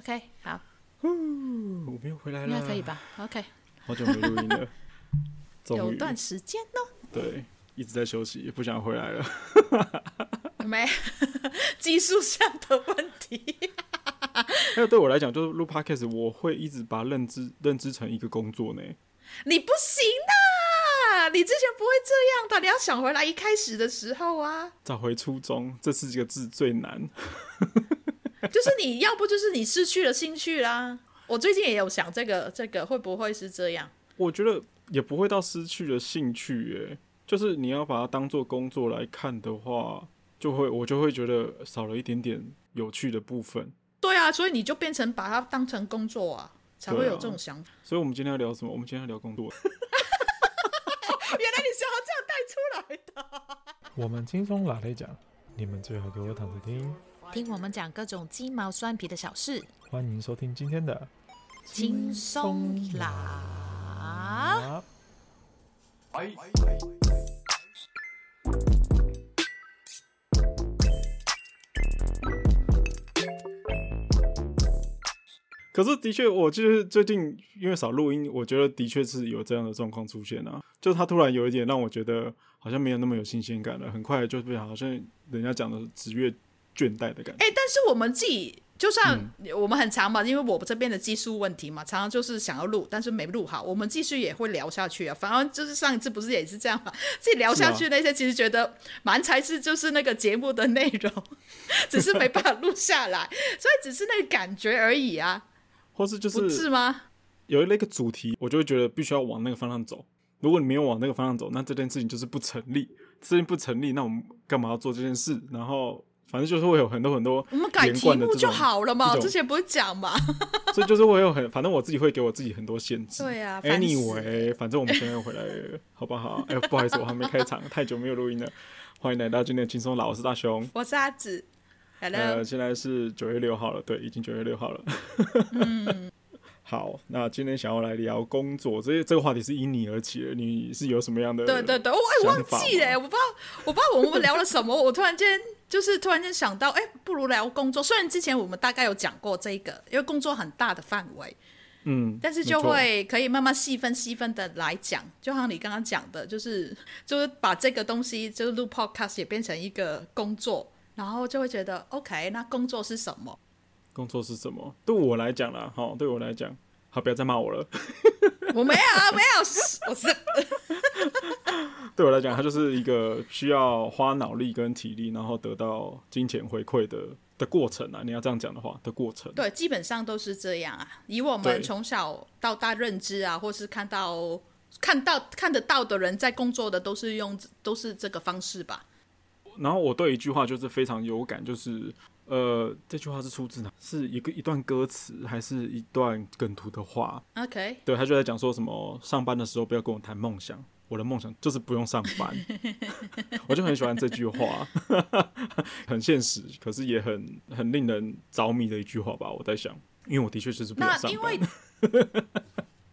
OK，好。我们又回来了，应该可以吧？OK。好久没录音了，有段时间呢。对，一直在休息，也不想回来了。没，技术上的问题。还有对我来讲，就是录 Podcast，我会一直把认知认知成一个工作呢。你不行啊！你之前不会这样的，你要想回来一开始的时候啊，找回初衷，这四个字最难。就是你要不就是你失去了兴趣啦。我最近也有想这个，这个会不会是这样？我觉得也不会到失去了兴趣，耶。就是你要把它当做工作来看的话，就会我就会觉得少了一点点有趣的部分。对啊，所以你就变成把它当成工作啊，才会有这种想法。啊、所以我们今天要聊什么？我们今天要聊工作。原来你是要这样带出来的。我们轻松拿来讲，你们最好给我躺着听。听我们讲各种鸡毛蒜皮的小事，欢迎收听今天的轻松拿。可是的确，我就是最近因为少录音，我觉得的确是有这样的状况出现啊。就他突然有一点让我觉得好像没有那么有新鲜感了，很快就变好像人家讲的职业。倦怠的感觉。哎、欸，但是我们自己就算我们很长嘛，嗯、因为我们这边的技术问题嘛，常常就是想要录，但是没录好，我们继续也会聊下去啊。反正就是上一次不是也是这样嘛，自己聊下去那些，其实觉得蛮才是就是那个节目的内容，只是没办法录下来，所以只是那个感觉而已啊。或是就是不是吗？有那个主题，我就会觉得必须要往那个方向走。如果你没有往那个方向走，那这件事情就是不成立。事情不成立，那我们干嘛要做这件事？然后。反正就是会有很多很多，我们改题目就好了嘛。之前不是讲嘛，所以就是会有很，反正我自己会给我自己很多限制。对啊，Anyway，反正我们现在又回来了，好不好？哎、欸，不好意思，我还没开场，太久没有录音了。欢迎来到今天的轻松老，我是大雄，我是阿紫。Hello，呃，现在是九月六号了，对，已经九月六号了。嗯 好，那今天想要来聊工作，这这个话题是因你而起的。你是有什么样的？对对对，我哎忘记了，我不知道，我不知道我们聊了什么。我突然间就是突然间想到，哎，不如聊工作。虽然之前我们大概有讲过这个，因为工作很大的范围，嗯，但是就会可以慢慢细分细分的来讲。就像你刚刚讲的，就是就是把这个东西，就是录 podcast 也变成一个工作，然后就会觉得 OK，那工作是什么？工作是什么？对我来讲啦，哈，对我来讲，好，不要再骂我了。我没有啊，没有，我是。对我来讲，它就是一个需要花脑力跟体力，然后得到金钱回馈的的过程啊。你要这样讲的话，的过程。对，基本上都是这样啊。以我们从小到大认知啊，或是看到看到看得到的人在工作的，都是用都是这个方式吧。然后我对一句话就是非常有感，就是。呃，这句话是出自哪？是一个一段歌词，还是一段梗图的话？OK，对，他就在讲说什么上班的时候不要跟我谈梦想，我的梦想就是不用上班。我就很喜欢这句话，很现实，可是也很很令人着迷的一句话吧。我在想，因为我的确就是不用上班。那因为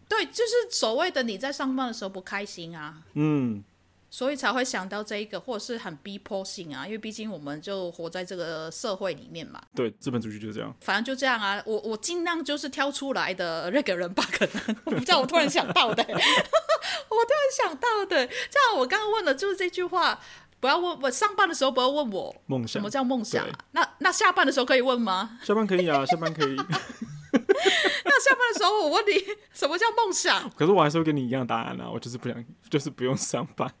对，就是所谓的你在上班的时候不开心啊。嗯。所以才会想到这一个，或者是很逼迫性啊，因为毕竟我们就活在这个社会里面嘛。对，资本主义就是这样。反正就这样啊，我我尽量就是挑出来的 那个人吧，可能我不知道我突然想到的，我突然想到的。这样我刚刚问的就是这句话，不要问我上班的时候不要问我梦想，什么叫梦想啊？那那下班的时候可以问吗？下班可以啊，下班可以。那下班的时候我问你什么叫梦想？可是我还是会跟你一样答案啊，我就是不想，就是不用上班。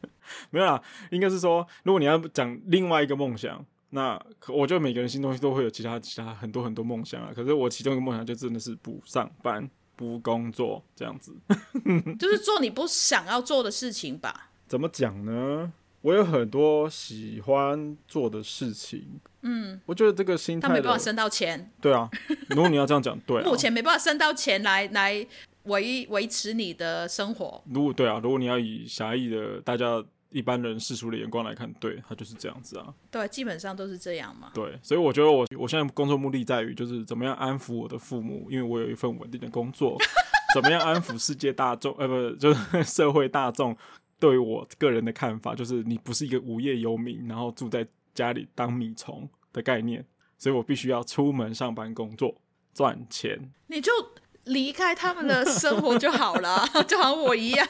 没有啦，应该是说，如果你要讲另外一个梦想，那我觉得每个人心中都会有其他其他很多很多梦想啊。可是我其中一个梦想就真的是不上班、不工作这样子，就是做你不想要做的事情吧？怎么讲呢？我有很多喜欢做的事情，嗯，我觉得这个心态，他没办法升到钱，对啊。如果你要这样讲，对啊，目前没办法升到钱来来维维持你的生活。如果对啊，如果你要以狭义的大家。一般人世俗的眼光来看，对，他就是这样子啊。对，基本上都是这样嘛。对，所以我觉得我我现在工作目的在于，就是怎么样安抚我的父母，因为我有一份稳定的工作。怎么样安抚世界大众？呃，不，就是社会大众对于我个人的看法，就是你不是一个无业游民，然后住在家里当米虫的概念。所以我必须要出门上班工作，赚钱，你就离开他们的生活就好了，就好像我一样。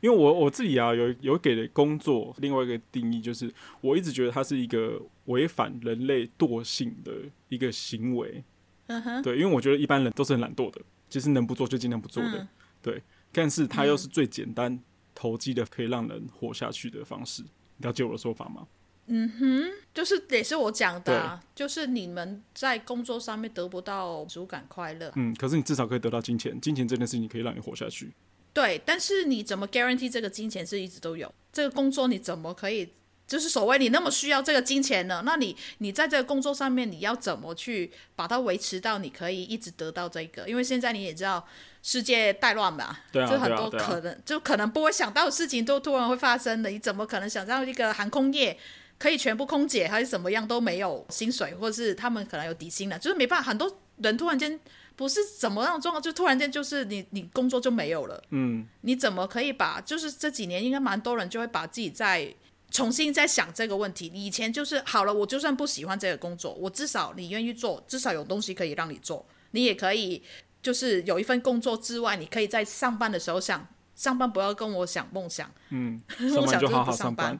因为我我自己啊，有有给的工作另外一个定义，就是我一直觉得它是一个违反人类惰性的一个行为。嗯哼，对，因为我觉得一般人都是很懒惰的，其实能不做就尽量不做的。嗯、对，但是它又是最简单、嗯、投机的，可以让人活下去的方式。了解我的说法吗？嗯哼，就是也是我讲的、啊，就是你们在工作上面得不到主感快乐。嗯，可是你至少可以得到金钱，金钱这件事情可以让你活下去。对，但是你怎么 guarantee 这个金钱是一直都有？这个工作你怎么可以，就是所谓你那么需要这个金钱呢？那你你在这个工作上面，你要怎么去把它维持到你可以一直得到这个？因为现在你也知道世界大乱嘛，对啊，就很多可能，啊，啊，就可能不会想到的事情都突然会发生的。你怎么可能想到一个航空业可以全部空姐还是怎么样都没有薪水，或者是他们可能有底薪的，就是没办法，很多人突然间。不是怎么样状况，就突然间就是你你工作就没有了。嗯，你怎么可以把就是这几年应该蛮多人就会把自己再重新再想这个问题。以前就是好了，我就算不喜欢这个工作，我至少你愿意做，至少有东西可以让你做。你也可以就是有一份工作之外，你可以在上班的时候想上班，不要跟我想梦想。嗯，梦想就是不上班。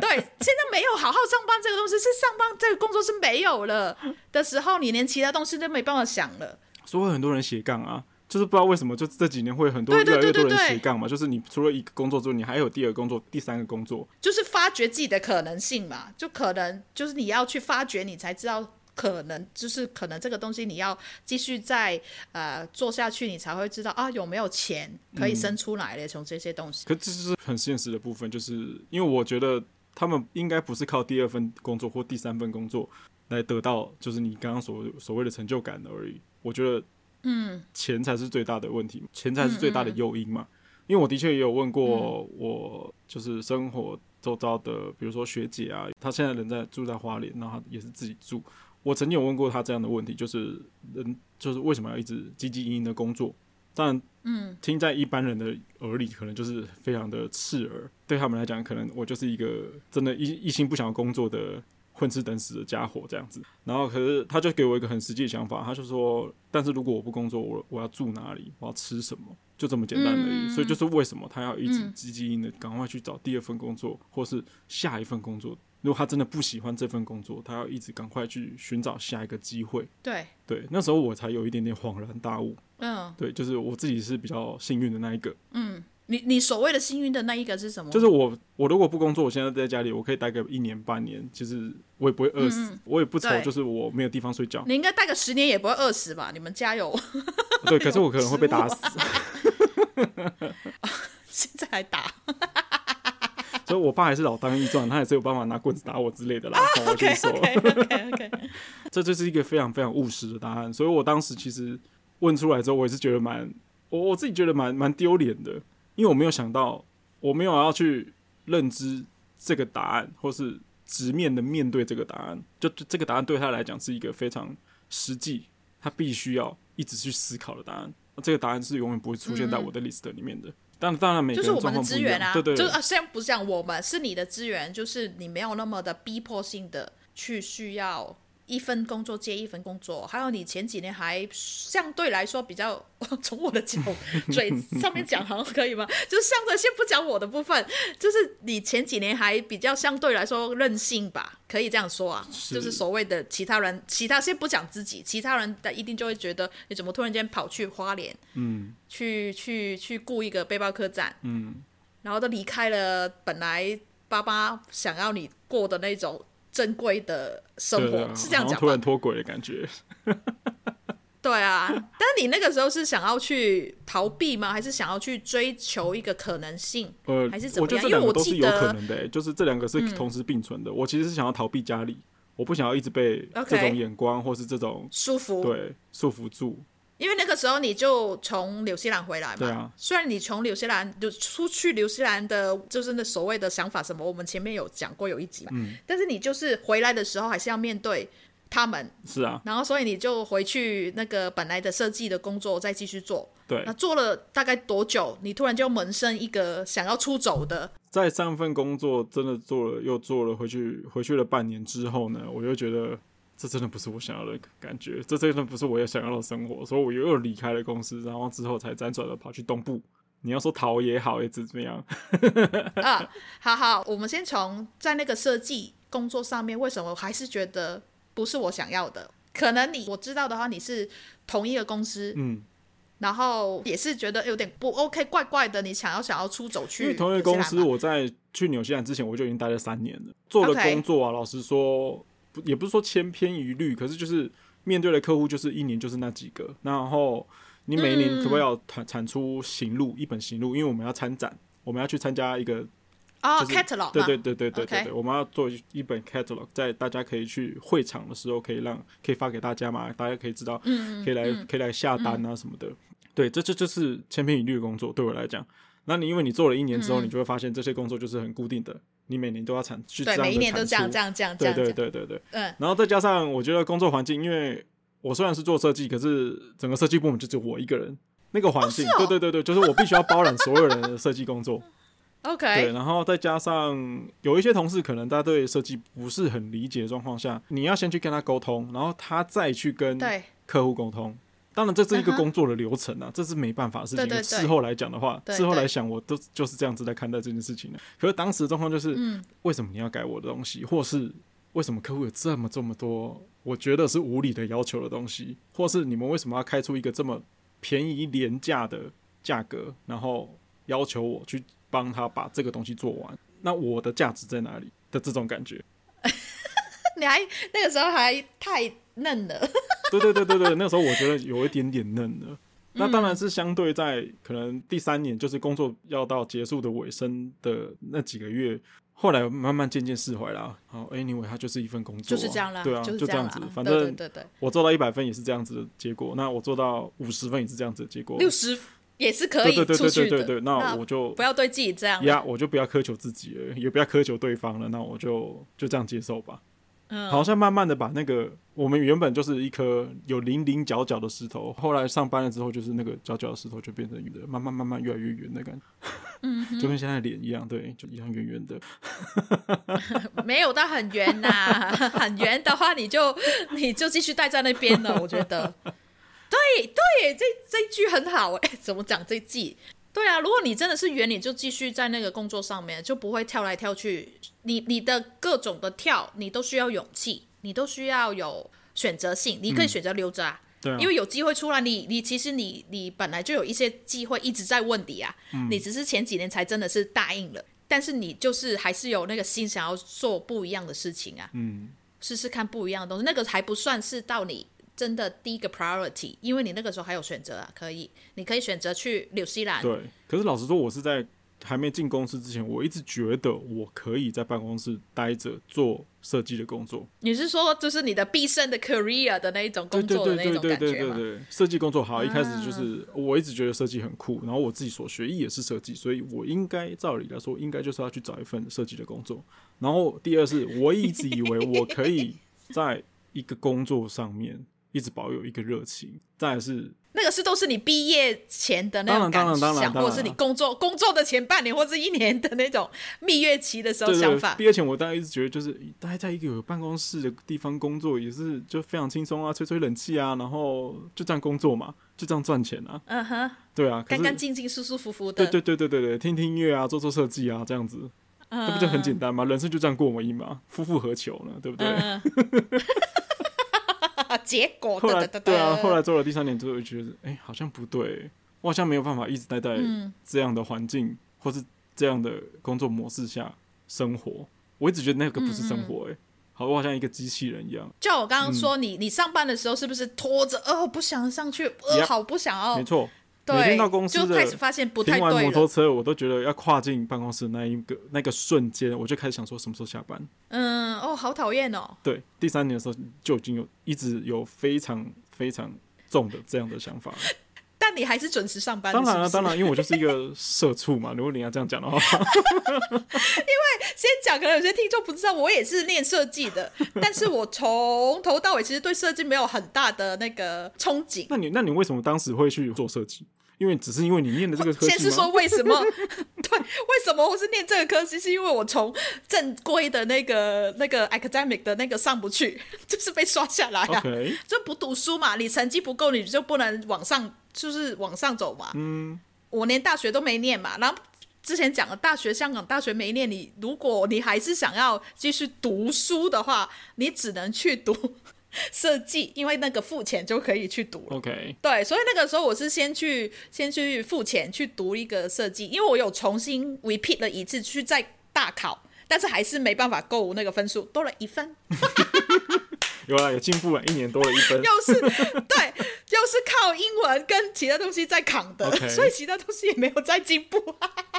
对，现在没有好好上班这个东西，是上班这个工作是没有了的时候，你连其他东西都没办法想了。所以很多人斜杠啊，就是不知道为什么，就这几年会很多越来越多人斜杠嘛，就是你除了一个工作之外，你还有第二个工作、第三个工作，就是发掘自己的可能性嘛，就可能就是你要去发掘，你才知道可能就是可能这个东西你要继续再呃做下去，你才会知道啊有没有钱可以生出来的从、嗯、这些东西。可这是很现实的部分，就是因为我觉得。他们应该不是靠第二份工作或第三份工作来得到，就是你刚刚所所谓的成就感而已。我觉得，嗯，钱才是最大的问题，钱才是最大的诱因嘛。因为我的确也有问过我，就是生活周遭的，比如说学姐啊，她现在人在住在花莲，然后她也是自己住。我曾经有问过她这样的问题，就是人就是为什么要一直汲汲营营的工作？当然，嗯，听在一般人的耳里，可能就是非常的刺耳。对他们来讲，可能我就是一个真的一一心不想要工作的混吃等死的家伙这样子。然后，可是他就给我一个很实际的想法，他就说：“但是如果我不工作，我我要住哪里？我要吃什么？就这么简单而已。嗯”所以，就是为什么他要一直积极的赶快去找第二份工作，或是下一份工作。如果他真的不喜欢这份工作，他要一直赶快去寻找下一个机会。对对，那时候我才有一点点恍然大悟。嗯，对，就是我自己是比较幸运的那一个。嗯，你你所谓的幸运的那一个是什么？就是我我如果不工作，我现在在家里，我可以待个一年半年，其实我也不会饿死，嗯、我也不愁，就是我没有地方睡觉。你应该待个十年也不会饿死吧？你们加油？对，可是我可能会被打死。现在还打？所以，我爸还是老当益壮，他也是有办法拿棍子打我之类的啦。我就说 这就是一个非常非常务实的答案。所以我当时其实问出来之后，我也是觉得蛮，我我自己觉得蛮蛮丢脸的，因为我没有想到，我没有要去认知这个答案，或是直面的面对这个答案。就这个答案对他来讲是一个非常实际，他必须要一直去思考的答案。这个答案是永远不会出现在我的 list 里面的。嗯当当然，每个人就是我们的资源啊，对对，就是啊，虽然不是讲我们，是你的资源，就是你没有那么的逼迫性的去需要一份工作接一份工作，还有你前几年还相对来说比较，从我的嘴嘴上面讲好像可以吗？就是相对先不讲我的部分，就是你前几年还比较相对来说任性吧。可以这样说啊，是就是所谓的其他人，其他先不讲自己，其他人的一定就会觉得你怎么突然间跑去花莲，嗯，去去去雇一个背包客栈，嗯，然后都离开了本来爸爸想要你过的那种珍贵的生活，对是这样讲，突然脱轨的感觉。对啊，但你那个时候是想要去逃避吗？还是想要去追求一个可能性？呃，还是怎么样？我觉得这两个都是有可能的、欸，就是这两个是同时并存的。嗯、我其实是想要逃避家里，我不想要一直被这种眼光或是这种束缚，对，束缚住。因为那个时候你就从纽西兰回来嘛，对啊。虽然你从纽西兰就出去纽西兰的，就是那所谓的想法什么，我们前面有讲过有一集嘛，嗯。但是你就是回来的时候还是要面对。他们是啊，然后所以你就回去那个本来的设计的工作再继续做。对，那做了大概多久？你突然就萌生一个想要出走的？在上份工作真的做了又做了，回去回去了半年之后呢，我就觉得这真的不是我想要的感觉，这真的不是我也想要的生活，所以我又离开了公司，然后之后才辗转的跑去东部。你要说逃也好，也怎么样？啊，好好，我们先从在那个设计工作上面，为什么我还是觉得不是我想要的？可能你我知道的话，你是同一个公司，嗯，然后也是觉得有点不 OK，怪怪的。你想要想要出走去？因为同一个公司，我在去纽西兰之前，我就已经待了三年了，做的工作啊.老实说，也不是说千篇一律，可是就是面对的客户就是一年就是那几个，然后。你每一年可不可以要产产出行录、嗯、一本行录？因为我们要参展，我们要去参加一个哦、就是、catalog 对对对对对对对.我们要做一本 catalog，在大家可以去会场的时候，可以让可以发给大家嘛，大家可以知道，嗯、可以来、嗯、可以来下单啊什么的。嗯、对，这这就是千篇一律的工作，对我来讲。那你因为你做了一年之后，嗯、你就会发现这些工作就是很固定的，你每年都要产对，每一年都这样这样这样这样。对对对对对，嗯。然后再加上我觉得工作环境，因为我虽然是做设计，可是整个设计部门就只有我一个人。那个环境，哦哦、对对对对，就是我必须要包揽所有人的设计工作。OK，对，然后再加上有一些同事可能他对设计不是很理解的状况下，你要先去跟他沟通，然后他再去跟客户沟通。对当然，这是一个工作的流程啊，嗯、这是没办法的事情。对对对，事后来讲的话，事后来想，我都就是这样子在看待这件事情的。可是当时的状况就是，嗯、为什么你要改我的东西，或是为什么客户有这么这么多我觉得是无理的要求的东西，或是你们为什么要开出一个这么便宜廉价的价格，然后要求我去帮他把这个东西做完，那我的价值在哪里的这种感觉？你还那个时候还太嫩了。对对对对对，那时候我觉得有一点点嫩了。那当然是相对在可能第三年，就是工作要到结束的尾声的那几个月。后来慢慢渐渐释怀了。好，Anyway，它就是一份工作，就是这样啦。对啊，就这样子。反正对对对我做到一百分也是这样子的结果，那我做到五十分也是这样子的结果，六十也是可以出去的。对对对对对对，那我就不要对自己这样呀，我就不要苛求自己了，也不要苛求对方了。那我就就这样接受吧。嗯，好像慢慢的把那个我们原本就是一颗有棱棱角角的石头，后来上班了之后，就是那个角角的石头就变成圆的，慢慢慢慢越来越圆的感觉，嗯，就跟现在脸一样，对，就一样圆圆的。没有到很圆呐、啊，很圆的话你就你就继续待在那边了，我觉得。对对，这这一句很好哎，怎么讲这一句？对啊，如果你真的是圆，你就继续在那个工作上面，就不会跳来跳去。你你的各种的跳，你都需要勇气，你都需要有选择性。你可以选择留着啊，嗯、对啊，因为有机会出来，你你其实你你本来就有一些机会一直在问你啊，嗯、你只是前几年才真的是答应了，但是你就是还是有那个心想要做不一样的事情啊，嗯，试试看不一样的东西，那个还不算是到你。真的第一个 priority，因为你那个时候还有选择啊，可以，你可以选择去纽西兰。对，可是老实说，我是在还没进公司之前，我一直觉得我可以在办公室待着做设计的工作。你是说，就是你的毕生的 career 的那一种工作的那种感觉吗？对对对对对对，设计工作好，一开始就是我一直觉得设计很酷，然后我自己所学也是设计，所以我应该照理来说，应该就是要去找一份设计的工作。然后第二是，我一直以为我可以在一个工作上面。一直保有一个热情，再来是那个是都是你毕业前的那种感想，或者是你工作工作的前半年或者一年的那种蜜月期的时候想法。毕业前我大概一直觉得，就是待在一个有办公室的地方工作也是就非常轻松啊，吹吹冷气啊，然后就这样工作嘛，就这样赚钱啊。嗯哼，对啊，干干净净、舒舒服服的。对对对对对对，听听音乐啊，做做设计啊，这样子，那不就很简单吗？人生就这样过而已嘛，夫复何求呢？对不对？结果后来对啊，后来做了第三年之后，就觉得哎、欸，好像不对，我好像没有办法一直待在这样的环境、嗯、或是这样的工作模式下生活。我一直觉得那个不是生活、欸，哎、嗯嗯，好，我好像一个机器人一样。就我刚刚说，你、嗯、你上班的时候是不是拖着？哦，不想上去，呃，好不想要。没错。对每天到公司就开始发现不太对摩托车，我都觉得要跨进办公室那一个那个瞬间，我就开始想说什么时候下班。嗯，哦，好讨厌哦。对，第三年的时候就已经有一直有非常非常重的这样的想法。但你还是准时上班。当然了，当然，因为我就是一个社畜嘛。如果你要这样讲的话，因为先讲，可能有些听众不知道，我也是念设计的，但是我从头到尾其实对设计没有很大的那个憧憬。那你那你为什么当时会去做设计？因为只是因为你念的这个科系。先是说为什么？对，为什么我是念这个科系？是因为我从正规的那个那个 academic 的那个上不去，就是被刷下来啊。Okay. 就不读书嘛，你成绩不够，你就不能往上，就是往上走嘛。嗯，我连大学都没念嘛，然后之前讲了大学，香港大学没念，你如果你还是想要继续读书的话，你只能去读。设计，因为那个付钱就可以去读了。OK，对，所以那个时候我是先去先去付钱去读一个设计，因为我有重新 repeat 了一次去再大考，但是还是没办法够那个分数，多了一分。有啊，有进步了，一年多了一分。又是对，又是靠英文跟其他东西在扛的，okay. 所以其他东西也没有再进步。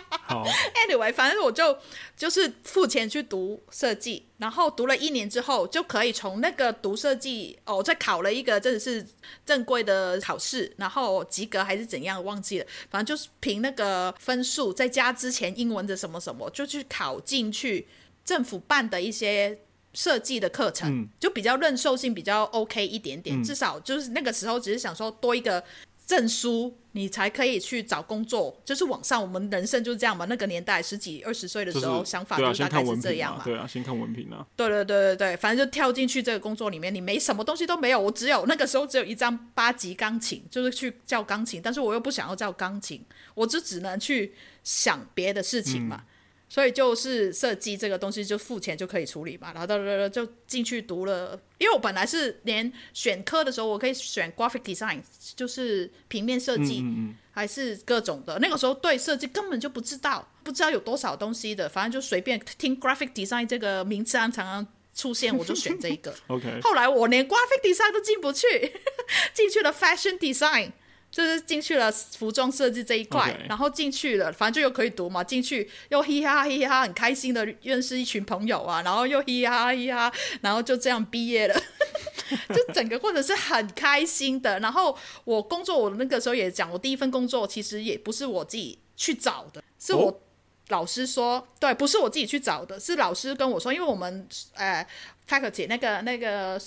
好，Anyway，反正我就就是付钱去读设计，然后读了一年之后，就可以从那个读设计哦，再考了一个真的是正规的考试，然后及格还是怎样忘记了，反正就是凭那个分数再加之前英文的什么什么，就去考进去政府办的一些设计的课程，嗯，就比较认受性比较 OK 一点点，嗯，至少就是那个时候只是想说多一个。证书，你才可以去找工作。就是网上，我们人生就是这样嘛。那个年代，十几二十岁的时候，就是、想法就大概是这样嘛。对啊，先看文凭啊。对对对对对，反正就跳进去这个工作里面，你没什么东西都没有。我只有那个时候只有一张八级钢琴，就是去教钢琴，但是我又不想要教钢琴，我就只能去想别的事情嘛。嗯所以就是设计这个东西，就付钱就可以处理嘛，然后就就进去读了。因为我本来是连选科的时候，我可以选 graphic design，就是平面设计，嗯嗯，还是各种的。那个时候对设计根本就不知道，不知道有多少东西的，反正就随便听 graphic design 这个名词常常出现，我就选这个。OK。后来我连 graphic design 都进不去，进去了 fashion design。就是进去了服装设计这一块，okay. 然后进去了，反正就又可以读嘛。进去又嘻哈嘻哈，很开心的认识一群朋友啊，然后又嘻哈嘻哈，然后就这样毕业了。就整个过程是很开心的。然后我工作，我那个时候也讲，我第一份工作其实也不是我自己去找的，是我老师说，oh. 对，不是我自己去找的，是老师跟我说，因为我们呃 faculty 那个那个。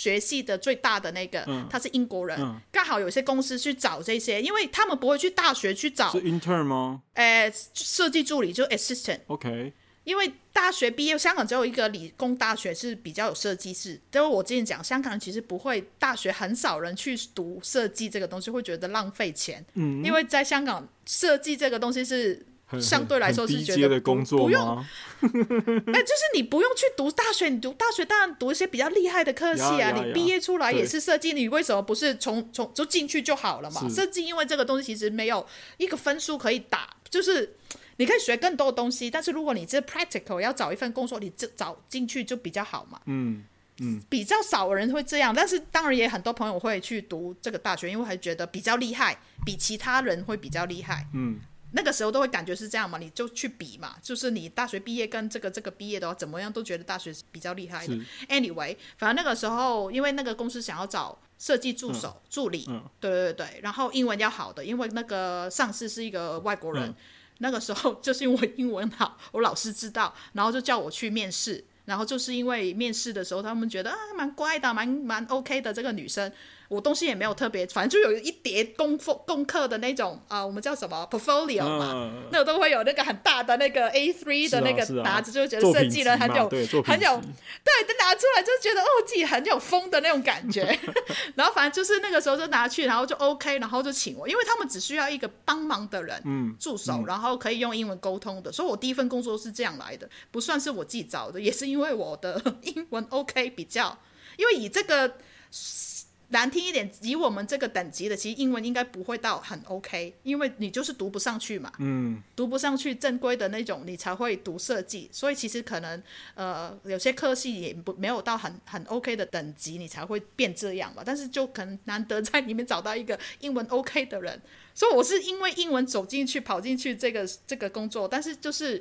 学系的最大的那个，嗯、他是英国人，刚、嗯、好有些公司去找这些，因为他们不会去大学去找。是 intern 吗？呃，设计助理就 assistant。OK。因为大学毕业，香港只有一个理工大学是比较有设计师。就是我之前讲，香港人其实不会，大学很少人去读设计这个东西，会觉得浪费钱。嗯。因为在香港，设计这个东西是。相对来说是觉得不，的工作不用，哎，就是你不用去读大学，你读大学当然读一些比较厉害的科系啊。你毕业出来也是设计，你为什么不是从从就进去就好了嘛？设计因为这个东西其实没有一个分数可以打，就是你可以学更多的东西，但是如果你这 practical 要找一份工作，你这找进去就比较好嘛。嗯嗯，比较少人会这样，但是当然也很多朋友会去读这个大学，因为还觉得比较厉害，比其他人会比较厉害。嗯。那个时候都会感觉是这样嘛，你就去比嘛，就是你大学毕业跟这个这个毕业的话，怎么样都觉得大学是比较厉害的。Anyway，反正那个时候因为那个公司想要找设计助手、嗯、助理、嗯，对对对，然后英文要好的，因为那个上司是一个外国人、嗯。那个时候就是因为英文好，我老师知道，然后就叫我去面试，然后就是因为面试的时候他们觉得啊蛮乖的，蛮蛮 OK 的这个女生。我东西也没有特别，反正就有一叠功课功课的那种啊、呃，我们叫什么 portfolio 嘛、嗯，那个都会有那个很大的那个 A3 的那个拿着、就觉得设计了很有很有，对，就拿出来就觉得哦自己很有风的那种感觉。然后反正就是那个时候就拿去，然后就 OK，然后就请我，因为他们只需要一个帮忙的人，嗯，助手、嗯，然后可以用英文沟通的。所以我第一份工作是这样来的，不算是我自己找的，也是因为我的 英文 OK 比较，因为以这个。难听一点，以我们这个等级的，其实英文应该不会到很 OK，因为你就是读不上去嘛，嗯，读不上去正规的那种，你才会读设计，所以其实可能呃有些科系也不没有到很很 OK 的等级，你才会变这样吧。但是就可能难得在里面找到一个英文 OK 的人，所以我是因为英文走进去跑进去这个这个工作，但是就是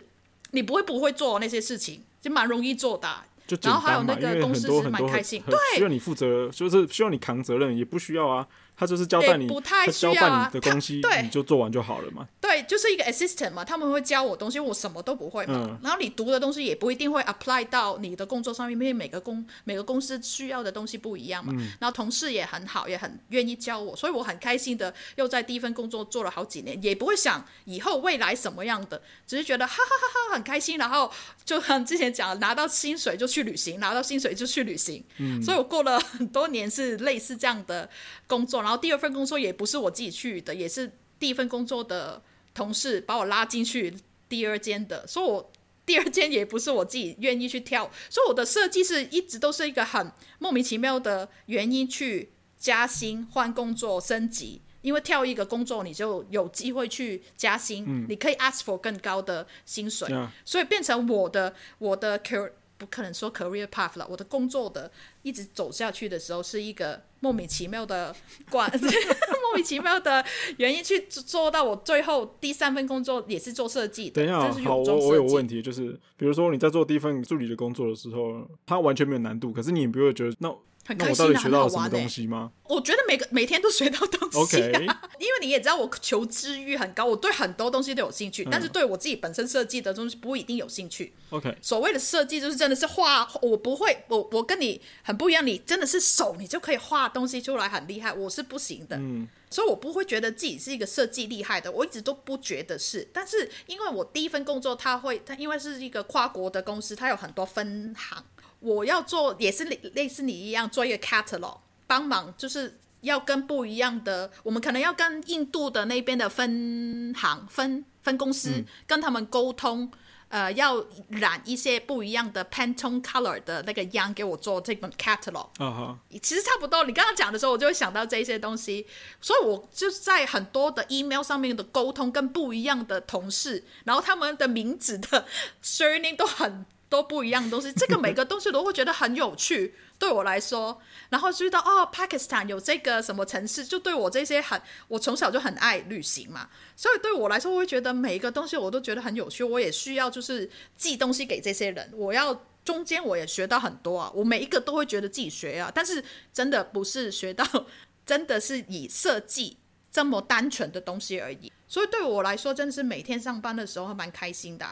你不会不会做那些事情，就蛮容易做的啊。然后还有那个公司是蛮开心，对，需要你负责，就是需要你扛责任，也不需要啊。他就是交代你，不太需要啊。他交代你的东西，对，你就做完就好了嘛。对对，就是一个 assistant 嘛，他们会教我东西，我什么都不会嘛。嗯、然后你读的东西也不一定会 apply 到你的工作上面，因为每个公每个公司需要的东西不一样嘛。嗯、然后同事也很好，也很愿意教我，所以我很开心的又在第一份工作做了好几年，也不会想以后未来什么样的，只是觉得哈哈哈哈很开心。然后就像之前讲，拿到薪水就去旅行，拿到薪水就去旅行。嗯、所以我过了很多年是类似这样的工作。然后第二份工作也不是我自己去的，也是第一份工作的。同事把我拉进去第二间的，所以我第二间也不是我自己愿意去跳，所以我的设计是一直都是一个很莫名其妙的原因去加薪、换工作、升级，因为跳一个工作你就有机会去加薪，嗯、你可以 ask for 更高的薪水，嗯、所以变成我的我的 career 不可能说 career path 了，我的工作的一直走下去的时候是一个莫名其妙的关。莫名其妙的原因去做到我最后第三份工作也是做设计。等一下，好，我我有个问题，就是比如说你在做第一份助理的工作的时候，它完全没有难度，可是你也不会觉得那。很开心的，很好玩的东西吗？我觉得每个每天都学到东西啊. 因为你也知道我求知欲很高，我对很多东西都有兴趣，嗯、但是对我自己本身设计的东西不一定有兴趣。OK，所谓的设计就是真的是画，我不会，我我跟你很不一样，你真的是手你就可以画东西出来很厉害，我是不行的。嗯，所以我不会觉得自己是一个设计厉害的，我一直都不觉得是。但是因为我第一份工作，它会，它因为是一个跨国的公司，它有很多分行。我要做也是类类似你一样做一个 catalog，帮忙就是要跟不一样的，我们可能要跟印度的那边的分行分分公司、嗯、跟他们沟通，呃，要染一些不一样的 Pantone color 的那个样给我做这本 catalog。Uh huh. 其实差不多。你刚刚讲的时候，我就会想到这些东西，所以我就是在很多的 email 上面的沟通，跟不一样的同事，然后他们的名字的 surname 都很。都不一样的东西，这个每个东西都会觉得很有趣，对我来说。然后知道哦，Pakistan 有这个什么城市，就对我这些很，我从小就很爱旅行嘛，所以对我来说，我会觉得每一个东西我都觉得很有趣。我也需要就是寄东西给这些人，我要中间我也学到很多啊，我每一个都会觉得自己学啊，但是真的不是学到，真的是以设计这么单纯的东西而已。所以对我来说，真的是每天上班的时候还蛮开心的。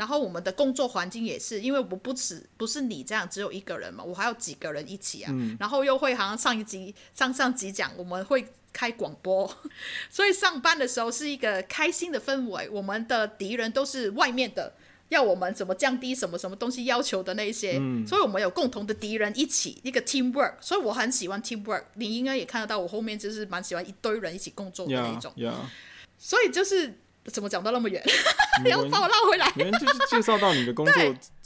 然后我们的工作环境也是，因为我不止不是你这样只有一个人嘛，我还有几个人一起啊，嗯、然后又会好像上一集上上集讲，我们会开广播，所以上班的时候是一个开心的氛围。我们的敌人都是外面的，要我们怎么降低什么什么东西要求的那一些，嗯、所以我们有共同的敌人一起一个 teamwork，所以我很喜欢 teamwork。你应该也看得到，我后面就是蛮喜欢一堆人一起工作的那种，yeah, yeah. 所以就是。怎么讲到那么远？你 要把我拉回来。你们就是介绍到你的工作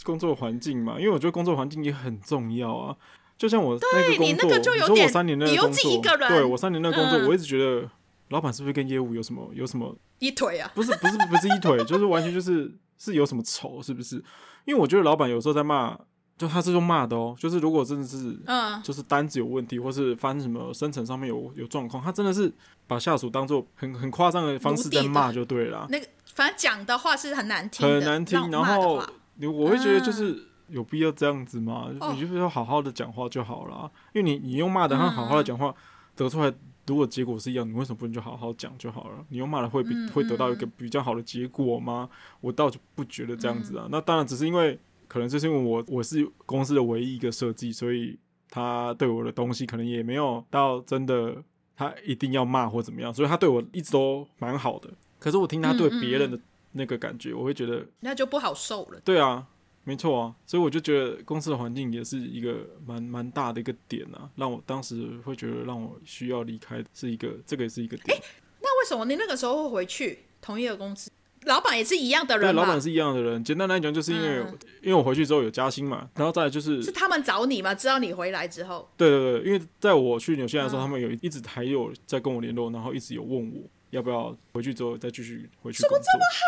工作环境嘛，因为我觉得工作环境也很重要啊。就像我那个工作，你，你说我三年那个工作，对我三年那个工作，嗯、我一直觉得老板是不是跟业务有什么有什么一腿啊？不是不是不是一腿，就是完全就是是有什么仇，是不是？因为我觉得老板有时候在骂。就他是用骂的哦，就是如果真的是，嗯，就是单子有问题，或是发生什么生成上面有有状况，他真的是把下属当做很很夸张的方式在骂就对了。那个反正讲的话是很难听，很难听。然后我会觉得就是有必要这样子吗？嗯、你就是要好好的讲话就好了，因为你你用骂的，他好好的讲话、嗯、得出来，如果结果是一样，你为什么不能就好好讲就好了？你用骂的会比、嗯、会得到一个比较好的结果吗？我倒就不觉得这样子啊。嗯、那当然只是因为。可能就是因为我我是公司的唯一一个设计，所以他对我的东西可能也没有到真的他一定要骂或怎么样，所以他对我一直都蛮好的。可是我听他对别人的那个感觉，嗯嗯，我会觉得那就不好受了。对啊，没错啊，所以我就觉得公司的环境也是一个蛮蛮大的一个点啊，让我当时会觉得让我需要离开，是一个这个也是一个点。欸，那为什么你那个时候会回去同一个公司？老板也是一样的人，对，老板是一样的人。简单来讲，就是因为、嗯、因为我回去之后有加薪嘛，然后再来就是是他们找你嘛？知道你回来之后？对对对，因为在我去纽西兰的时候，嗯、他们有一直还有在跟我联络，然后一直有问我要不要回去之后再继续回去。怎么这么好？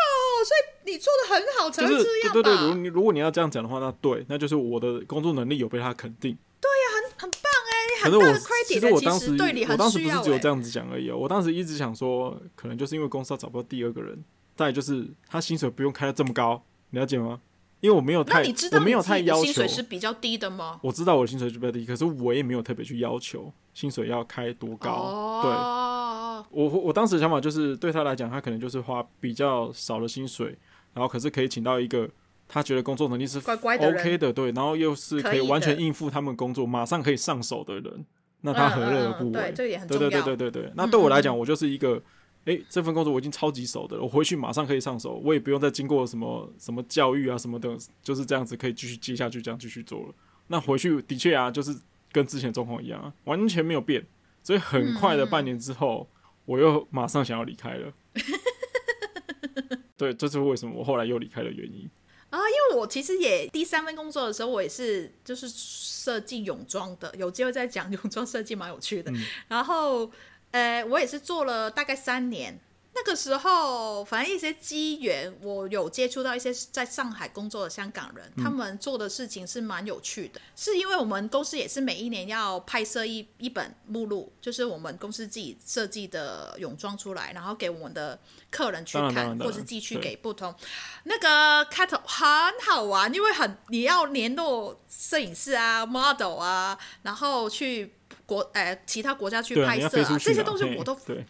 所以你做的很好才会这样吧？就是、对对对，如果你如果你要这样讲的话，那对，那就是我的工作能力有被他肯定。对呀、啊，很很棒哎，很大的 credit。其实我当时我当时不是只有这样子讲而已哦，我当时一直想说，可能就是因为公司找不到第二个人。再就是他薪水不用开的这么高，了解吗？因为我没有太，我没有太要求。薪水是比较低的吗？我知道我的薪水是比较低，可是我也没有特别去要求薪水要开多高。哦、对，我我当时的想法就是，对他来讲，他可能就是花比较少的薪水，然后可是可以请到一个他觉得工作能力是 OK 的，对，然后又是可以完全应付他们工作，马上可以上手的人，那他何乐而不为？对，这也很重要。对对对对对对。那对我来讲，我就是一个。诶，这份工作我已经超级熟的了，我回去马上可以上手，我也不用再经过什么什么教育啊什么的，就是这样子可以继续接下去，这样继续做了。那回去的确啊，就是跟之前状况一样啊，完全没有变。所以很快的半年之后，嗯、我又马上想要离开了。对，这是为什么我后来又离开的原因啊。因为我其实也第三份工作的时候，我也是就是设计泳装的，有机会再讲泳装设计蛮有趣的。嗯、然后。呃，我也是做了大概三年。那个时候，反正一些机缘，我有接触到一些在上海工作的香港人，嗯、他们做的事情是蛮有趣的。是因为我们公司也是每一年要拍摄一一本目录，就是我们公司自己设计的泳装出来，然后给我们的客人去看，或是寄去给不同。那个 catalog 很好玩，因为很你要联络摄影师啊、model 啊，然后去。国呃，其他国家去拍摄啊，这些东西我都对，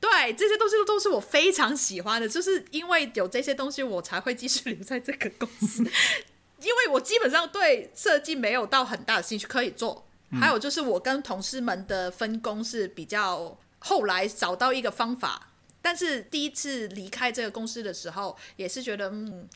对，这些东西都是我非常喜欢的，就是因为有这些东西，我才会继续留在这个公司。因为我基本上对设计没有到很大的兴趣，可以做。还有就是我跟同事们的分工是比较后来找到一个方法，但是第一次离开这个公司的时候，也是觉得嗯，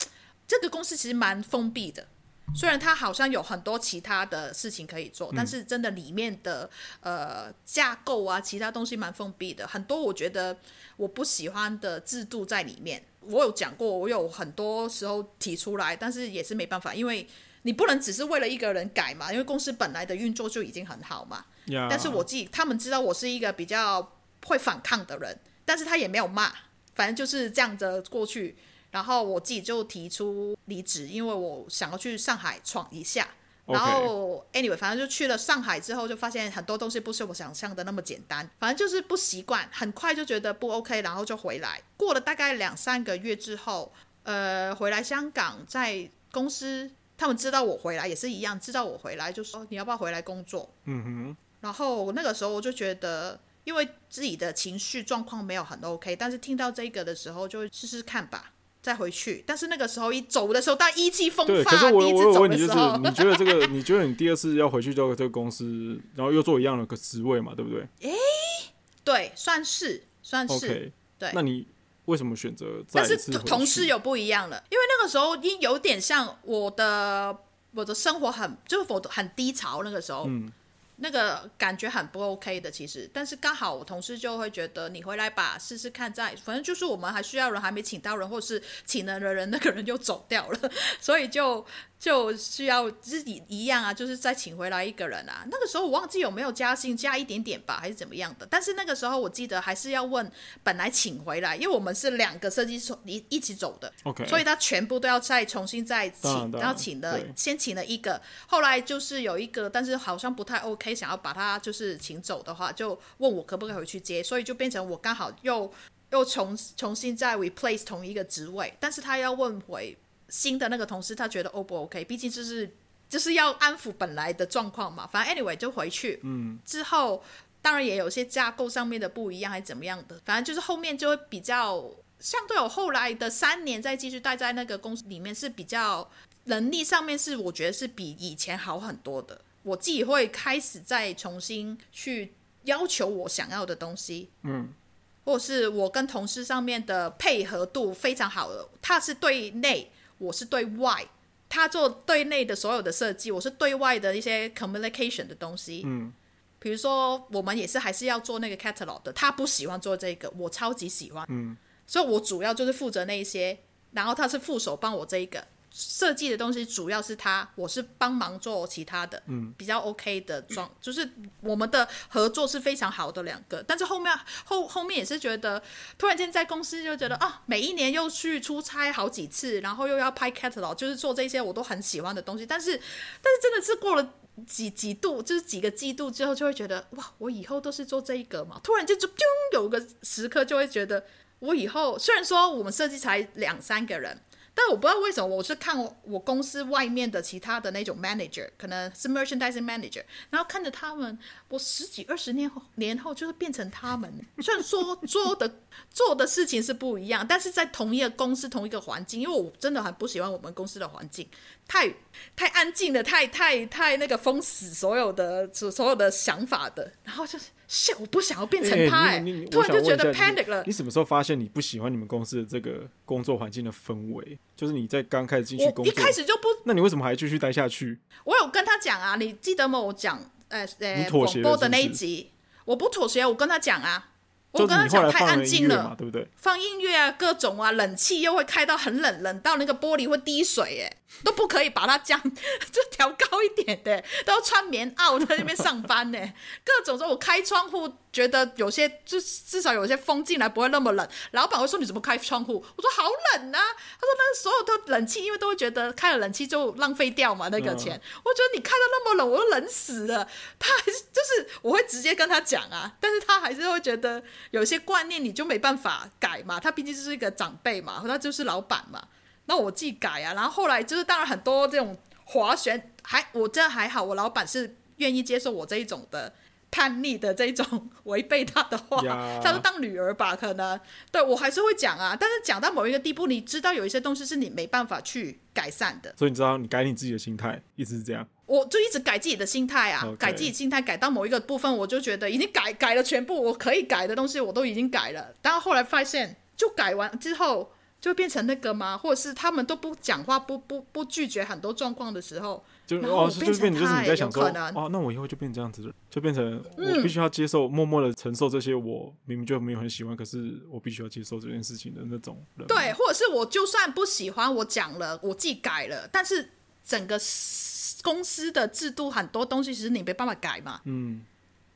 这个公司其实蛮封闭的。虽然它好像有很多其他的事情可以做，嗯、但是真的里面的呃架构啊，其他东西蛮封闭的，很多我觉得我不喜欢的制度在里面。我有讲过，我有很多时候提出来，但是也是没办法，因为你不能只是为了一个人改嘛，因为公司本来的运作就已经很好嘛。但是我自己他们知道我是一个比较会反抗的人，但是他也没有骂，反正就是这样子过去。然后我自己就提出离职，因为我想要去上海闯一下。然后 anyway，反正就去了上海之后，就发现很多东西不是我想象的那么简单。反正就是不习惯，很快就觉得不 OK，然后就回来。过了大概两三个月之后，呃，回来香港，在公司他们知道我回来也是一样，知道我回来就说你要不要回来工作？嗯哼。然后那个时候我就觉得，因为自己的情绪状况没有很 OK，但是听到这个的时候，就试试看吧。再回去，但是那个时候一走的时候，但意气风发。对，可是我我有问题，就是你觉得这个，你觉得你第二次要回去到这个公司，然后又做一样的个职位嘛，对不对？哎，对，算是算是。Okay, 对，那你为什么选择？但是同事有不一样了，因为那个时候因有点像我的我的生活很就是我很低潮那个时候。嗯。那个感觉很不 OK 的，其实，但是刚好我同事就会觉得你回来吧，试试看再，反正就是我们还需要人，还没请到人，或是请了的人，那个人就走掉了，所以就。就需要自己一样啊，就是再请回来一个人啊。那个时候我忘记有没有加薪，加一点点吧，还是怎么样的。但是那个时候我记得还是要问本来请回来，因为我们是两个设计师一一起走的，OK，所以他全部都要再重新再请，然后请了先请了一个，后来就是有一个，但是好像不太 OK，想要把他就是请走的话，就问我可不可以回去接，所以就变成我刚好又又重重新再 replace 同一个职位，但是他要问回。新的那个同事他觉得 O 不 OK？毕竟就是就是要安抚本来的状况嘛。反正 anyway 就回去，嗯，之后当然也有些架构上面的不一样，还是怎么样的。反正就是后面就会比较相对，我后来的三年再继续待在那个公司里面是比较能力上面是我觉得是比以前好很多的。我自己会开始再重新去要求我想要的东西，嗯，或是我跟同事上面的配合度非常好的，他是对内。我是对外，他做对内的所有的设计，我是对外的一些 communication 的东西。嗯，比如说我们也是还是要做那个 catalog 的，他不喜欢做这个，我超级喜欢。嗯，所以我主要就是负责那一些，然后他是副手帮我这一个。设计的东西主要是他，我是帮忙做其他的，嗯，比较 OK 的装，就是我们的合作是非常好的两个。但是后面后后面也是觉得，突然间在公司就觉得啊，每一年又去出差好几次，然后又要拍 catalog，就是做这些我都很喜欢的东西。但是但是真的是过了几几度，就是几个季度之后，就会觉得哇，我以后都是做这一个嘛。突然间就就有个时刻就会觉得，我以后虽然说我们设计才两三个人。但我不知道为什么，我是看我公司外面的其他的那种 manager，可能是 merchandising manager，然后看着他们，我十几二十年后年后就是变成他们。虽然说做的做的事情是不一样，但是在同一个公司同一个环境，因为我真的很不喜欢我们公司的环境，太太安静的，太太太那个封死所有的所所有的想法的，然后就是。是，我不想要变成他哎、欸，突然就觉得 panic 了。你什么时候发现你不喜欢你们公司的这个工作环境的氛围？就是你在刚开始进去工作，一开始就不，那你为什么还继续待下去？我有跟他讲啊，你记得吗？我讲，呃呃，广播的那一集，我不妥协，我跟他讲啊。我跟他讲太安静了，对不对？放音乐啊，各种啊，冷气又会开到很冷，冷到那个玻璃会滴水，哎，都不可以把它降，就调高一点的，都要穿棉袄在那边上班呢。各种说，我开窗户，觉得有些就至少有些风进来不会那么冷。老板会说你怎么开窗户？我说好冷啊。他说那所有都冷气，因为都会觉得开了冷气就浪费掉嘛那个钱。嗯、我觉得你开到那么冷，我都冷死了。他还是就是我会直接跟他讲啊，但是他还是会觉得。有些观念你就没办法改嘛，他毕竟是一个长辈嘛，他就是老板嘛，那我自己改啊。然后后来就是当然很多这种划旋，还我真的还好，我老板是愿意接受我这一种的叛逆的这一种 违背他的话，他说当女儿吧，可能对我还是会讲啊。但是讲到某一个地步，你知道有一些东西是你没办法去改善的，所以你知道你改你自己的心态，一直是这样。我就一直改自己的心态啊.改自己心态，改到某一个部分，我就觉得已经改改了全部我可以改的东西，我都已经改了。但后来发现，就改完之后就变成那个吗？或者是他们都不讲话，不不不拒绝很多状况的时候，就哦，就变成就是你在想说，哦，那我以后就变这样子，就变成我必须要接受，默默的承受这些我明明就没有很喜欢，可是我必须要接受这件事情的那种人。对，或者是我就算不喜欢，我讲了，我自己改了，但是整个。公司的制度很多东西其实你没办法改嘛。嗯，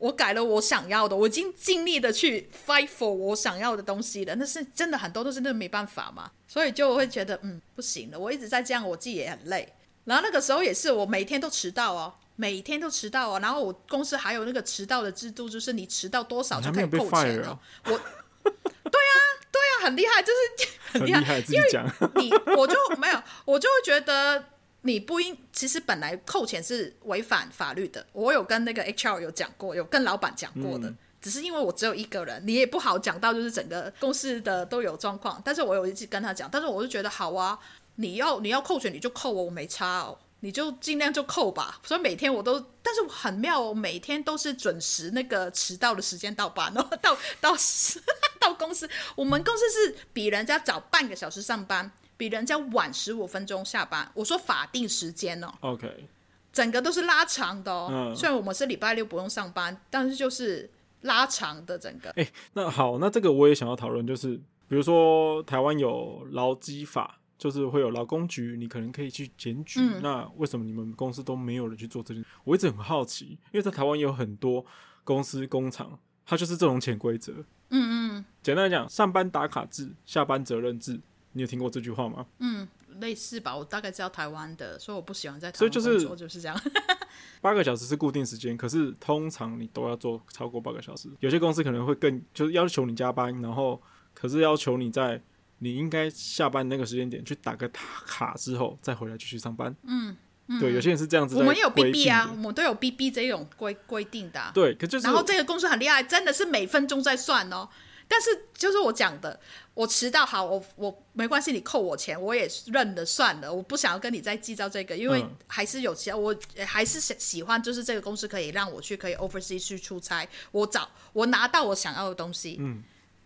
我改了我想要的，我已经尽力的去 fight for 我想要的东西了。那是真的很多都是那没办法嘛，所以就会觉得嗯不行了。我一直在这样，我自己也很累。然后那个时候也是，我每天都迟到哦，每天都迟到哦。然后我公司还有那个迟到的制度，就是你迟到多少就可以扣钱了。我，对啊，对啊，很厉害，就是 很厉害，厉害，自己讲。因为你我就没有，我就会觉得。你不应，其实本来扣钱是违反法律的。我有跟那个 HR 有讲过，有跟老板讲过的。嗯、只是因为我只有一个人，你也不好讲到，就是整个公司的都有状况。但是我有一次跟他讲，但是我就觉得好啊，你要你要扣钱你就扣我，我没差哦，你就尽量就扣吧。所以每天我都，但是很妙，我每天都是准时那个迟到的时间到班，然后到到 到公司，我们公司是比人家早半个小时上班。比人家晚十五分钟下班，我说法定时间哦。OK，整个都是拉长的哦。嗯。虽然我们是礼拜六不用上班，但是就是拉长的整个。哎，那好，那这个我也想要讨论，就是比如说台湾有劳基法，就是会有劳工局，你可能可以去检举。嗯。那为什么你们公司都没有人去做这件事？我一直很好奇，因为在台湾有很多公司工厂，它就是这种潜规则。嗯嗯。简单来讲，上班打卡制，下班责任制。你有听过这句话吗？嗯，类似吧。我大概知道台湾的，所以我不喜欢在台湾工作，就是就是这样。八个小时是固定时间，可是通常你都要做超过八个小时。有些公司可能会更，就是要求你加班，然后可是要求你在你应该下班那个时间点去打个卡之后再回来继续上班。嗯，嗯对，有些人是这样子。我们也有 BB 啊，我们都有 BB 这种规规定的啊。对，可就是。然后这个公司很厉害，真的是每分钟在算哦。但是就是我讲的，我迟到好，我我没关系，你扣我钱，我也认了算了，我不想要跟你再计较这个，因为还是有其他，我还是喜喜欢，就是这个公司可以让我去可以 overseas 去出差，我找我拿到我想要的东西，嗯，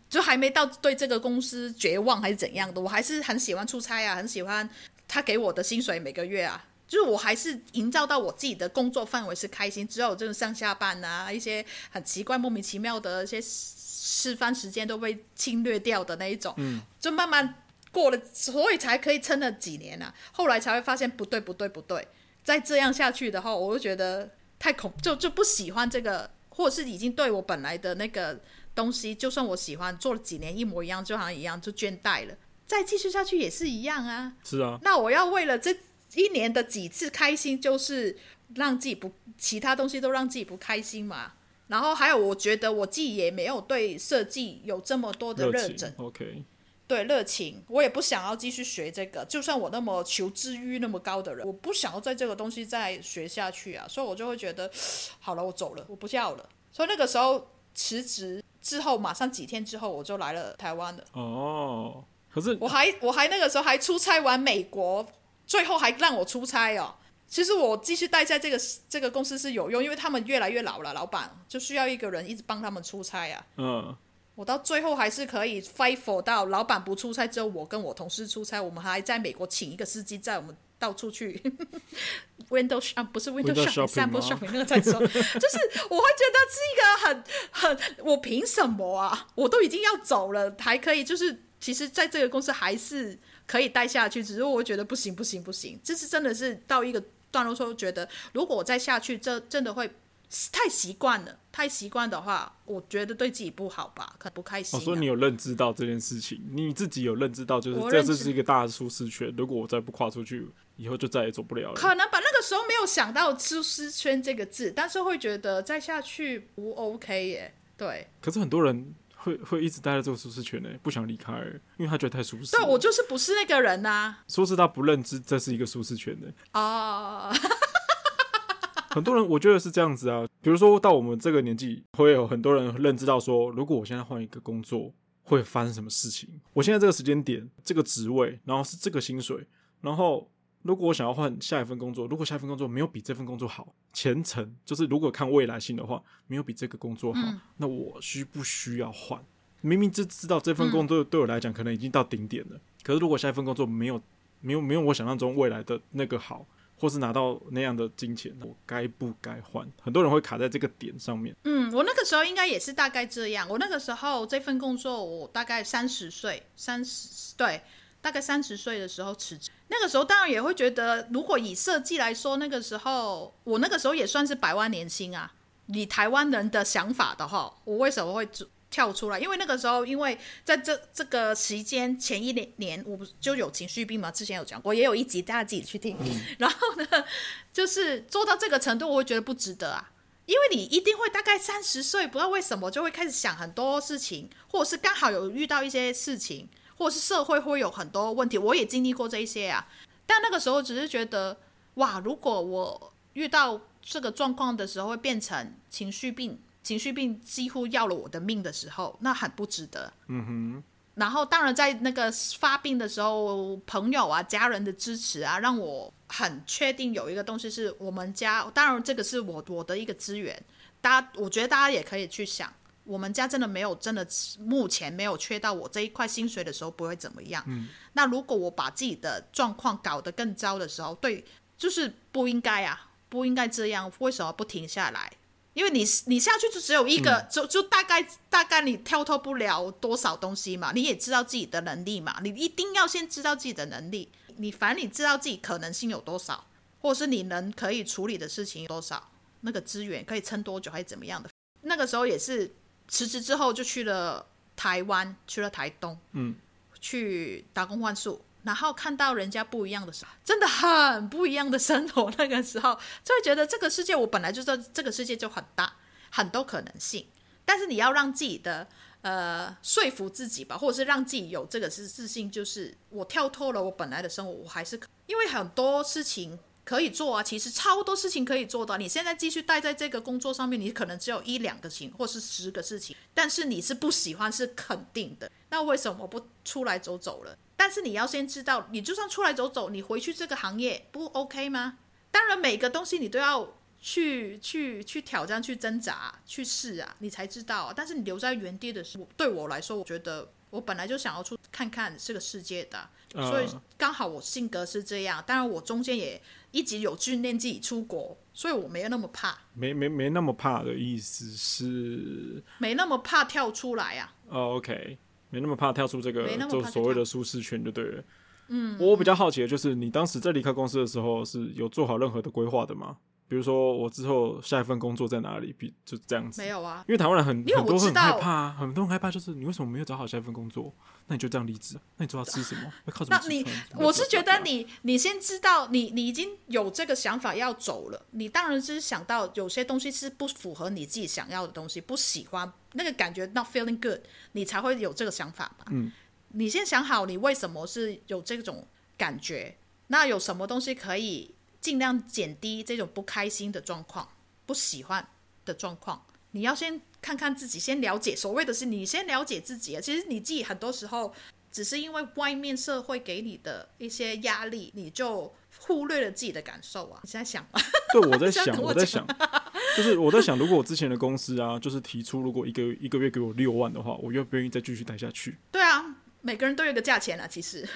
就还没到对这个公司绝望还是怎样的，我还是很喜欢出差啊，很喜欢他给我的薪水每个月啊，就是我还是营造到我自己的工作范围是开心，只有这种上下班啊，一些很奇怪莫名其妙的一些。吃饭时间都被侵略掉的那一种，嗯，就慢慢过了，所以才可以撑了几年啊。后来才会发现不对不对不对，再这样下去的话，我就觉得太恐，就就不喜欢这个，或者是已经对我本来的那个东西，就算我喜欢做了几年一模一样，就好像一样就倦怠了。再继续下去也是一样啊。是啊。那我要为了这一年的几次开心，就是让自己不其他东西都让自己不开心嘛。然后还有，我觉得我自己也没有对设计有这么多的热忱。OK，对热情，我也不想要继续学这个。就算我那么求知欲那么高的人，我不想要在这个东西再学下去啊。所以我就会觉得，好了，我走了，我不要了。所以那个时候辞职之后，马上几天之后我就来了台湾了。哦，可是我还我还那个时候还出差完美国，最后还让我出差哦。其实我继续待在这个这个公司是有用，因为他们越来越老了，老板就需要一个人一直帮他们出差啊。嗯。我到最后还是可以 fight for 到老板不出差，只有我跟我同事出差。我们还在美国请一个司机载我们到处去 window shop 不是 window shop，sample shopping 那个再说。就是我会觉得是一个很很，我凭什么啊？我都已经要走了，还可以就是，其实在这个公司还是可以待下去，只是我觉得不行不行不行，这是真的是到一个段落时候觉得，如果我再下去，这真的会。太习惯了，太习惯的话，我觉得对自己不好吧，可不开心、啊。我、哦、说你有认知到这件事情，你自己有认知到，就是这是一个大的舒适圈。如果我再不跨出去，以后就再也走不了了。可能吧，那个时候没有想到舒适圈这个字，但是会觉得再下去不 OK 耶。对。可是很多人会会一直待在这个舒适圈呢，不想离开，因为他觉得太舒适。对，我就是不是那个人呐、啊。说是他不认知这是一个舒适圈的哦。Oh. 很多人我觉得是这样子啊，比如说到我们这个年纪，会有很多人认知到说，如果我现在换一个工作，会发生什么事情？我现在这个时间点，这个职位，然后是这个薪水，然后如果我想要换下一份工作，如果下一份工作没有比这份工作好，前程就是如果看未来性的话，没有比这个工作好，嗯、那我需不需要换？明明就知道这份工作对我来讲可能已经到顶点了，嗯、可是如果下一份工作没有没有没有我想象中未来的那个好。或是拿到那样的金钱，我该不该换？很多人会卡在这个点上面。嗯，我那个时候应该也是大概这样。我那个时候这份工作，我大概三十岁，三十对，大概三十岁的时候辞职。那个时候当然也会觉得，如果以设计来说，那个时候我那个时候也算是百万年薪啊。以台湾人的想法的话，我为什么会跳出来，因为那个时候，因为在这这个时间前一年年，我不就有情绪病嘛？之前有讲过，也有一集大家自己去听。嗯、然后呢，就是做到这个程度，我会觉得不值得啊，因为你一定会大概三十岁，不知道为什么就会开始想很多事情，或者是刚好有遇到一些事情，或者是社会会有很多问题，我也经历过这一些啊。但那个时候只是觉得，哇，如果我遇到这个状况的时候，会变成情绪病。情绪病几乎要了我的命的时候，那很不值得。嗯哼。然后，当然在那个发病的时候，朋友啊、家人的支持啊，让我很确定有一个东西是我们家。当然，这个是我我的一个资源。大家，我觉得大家也可以去想，我们家真的没有真的目前没有缺到我这一块薪水的时候不会怎么样。嗯。那如果我把自己的状况搞得更糟的时候，对，就是不应该啊，不应该这样。为什么不停下来？因为你你下去就只有一个，嗯、就就大概大概你跳脱不了多少东西嘛。你也知道自己的能力嘛，你一定要先知道自己的能力。你反正你知道自己可能性有多少，或者是你能可以处理的事情有多少，那个资源可以撑多久还是怎么样的。那个时候也是辞职之后就去了台湾，去了台东，嗯，去打工换宿。然后看到人家不一样的时候，真的很不一样的生活。那个时候就会觉得这个世界，我本来就知道这个世界就很大，很多可能性。但是你要让自己的呃说服自己吧，或者是让自己有这个自自信，就是我跳脱了我本来的生活，我还是可，因为很多事情。可以做啊，其实超多事情可以做的。你现在继续待在这个工作上面，你可能只有一两个情，或是十个事情，但是你是不喜欢是肯定的。那为什么不出来走走了？但是你要先知道，你就算出来走走，你回去这个行业不 OK 吗？当然，每个东西你都要去去去挑战、去挣扎、去试啊，你才知道。但是你留在原地的时候，对我来说，我觉得我本来就想要出看看这个世界的，所以刚好我性格是这样。当然，我中间也。一直有训练自己出国，所以我没有那么怕。没没没那么怕的意思是？没那么怕跳出来啊。哦，OK，没那么怕跳出这个就所谓的舒适圈就对了。嗯，我比较好奇的就是，你当时在离开公司的时候是有做好任何的规划的吗？比如说，我之后下一份工作在哪里？比就这样子。没有啊，因为台湾人很很多很害怕啊，很多人害怕，就是你为什么没有找好下一份工作？那你就这样离职？那你知道吃什么？要靠什么？那你我是觉得你你先知道你你已经有这个想法要走了，你当然是想到有些东西是不符合你自己想要的东西，不喜欢那个感觉，not feeling good，你才会有这个想法吧？嗯。你先想好你为什么是有这种感觉，那有什么东西可以尽量减低这种不开心的状况、不喜欢的状况。你要先看看自己，先了解。所谓的是你先了解自己啊，其实你自己很多时候只是因为外面社会给你的一些压力，你就忽略了自己的感受啊。你现在想吗？对，我在想，我在想，就是我在想，如果我之前的公司啊，就是提出如果一个一个月给我六万的话，我愿不愿意再继续待下去？对啊，每个人都有个价钱啊。其实，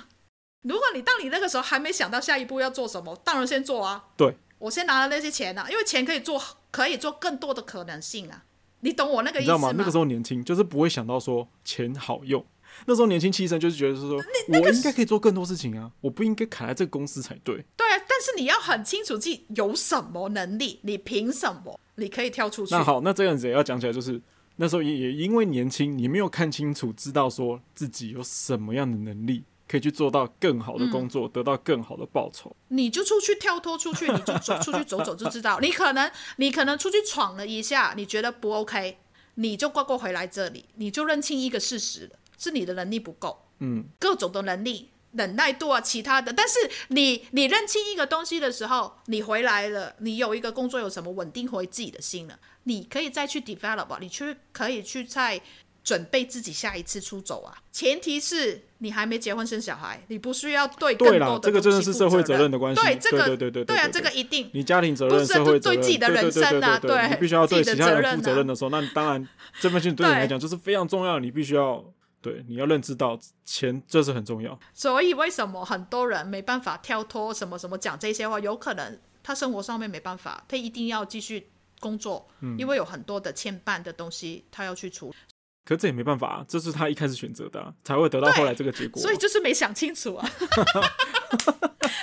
如果你当你那个时候还没想到下一步要做什么，当然先做啊。对，我先拿了那些钱啊，因为钱可以做。可以做更多的可能性啊！你懂我那个意思吗？你知道吗？那个时候年轻，就是不会想到说钱好用。那时候年轻气盛，就是觉得是说，我应该可以做更多事情啊！我不应该卡在这个公司才对。对啊，但是你要很清楚自己有什么能力，你凭什么你可以跳出去？那好，那这样子也要讲起来，就是那时候也也因为年轻，你没有看清楚，知道说自己有什么样的能力。可以去做到更好的工作，嗯、得到更好的报酬。你就出去跳脱出去，你就走 出去走走就知道。你可能你可能出去闯了一下，你觉得不 OK，你就乖乖回来这里，你就认清一个事实了，是你的能力不够。嗯，各种的能力、忍耐度啊，其他的。但是你你认清一个东西的时候，你回来了，你有一个工作，有什么稳定回自己的心了，你可以再去 develop，你去可以去再。准备自己下一次出走啊！前提是你还没结婚生小孩，你不需要对更多的东西负责任。对啦，这个真的是社会责任的关系。对，这个对对对对，对啊，这个一定。你家庭责任、社会责任，对自己的人生啊，对，你必须要对其他人负责任的时候，那你当然这份心对你来讲就是非常重要。你必须要对，你要认知到钱这是很重要。所以为什么很多人没办法跳脱什么什么讲这些话？有可能他生活上面没办法，他一定要继续工作，嗯，因为有很多的牵绊的东西他要去处理。可这也没办法啊，这是他一开始选择的啊，才会得到后来这个结果啊。所以就是没想清楚啊。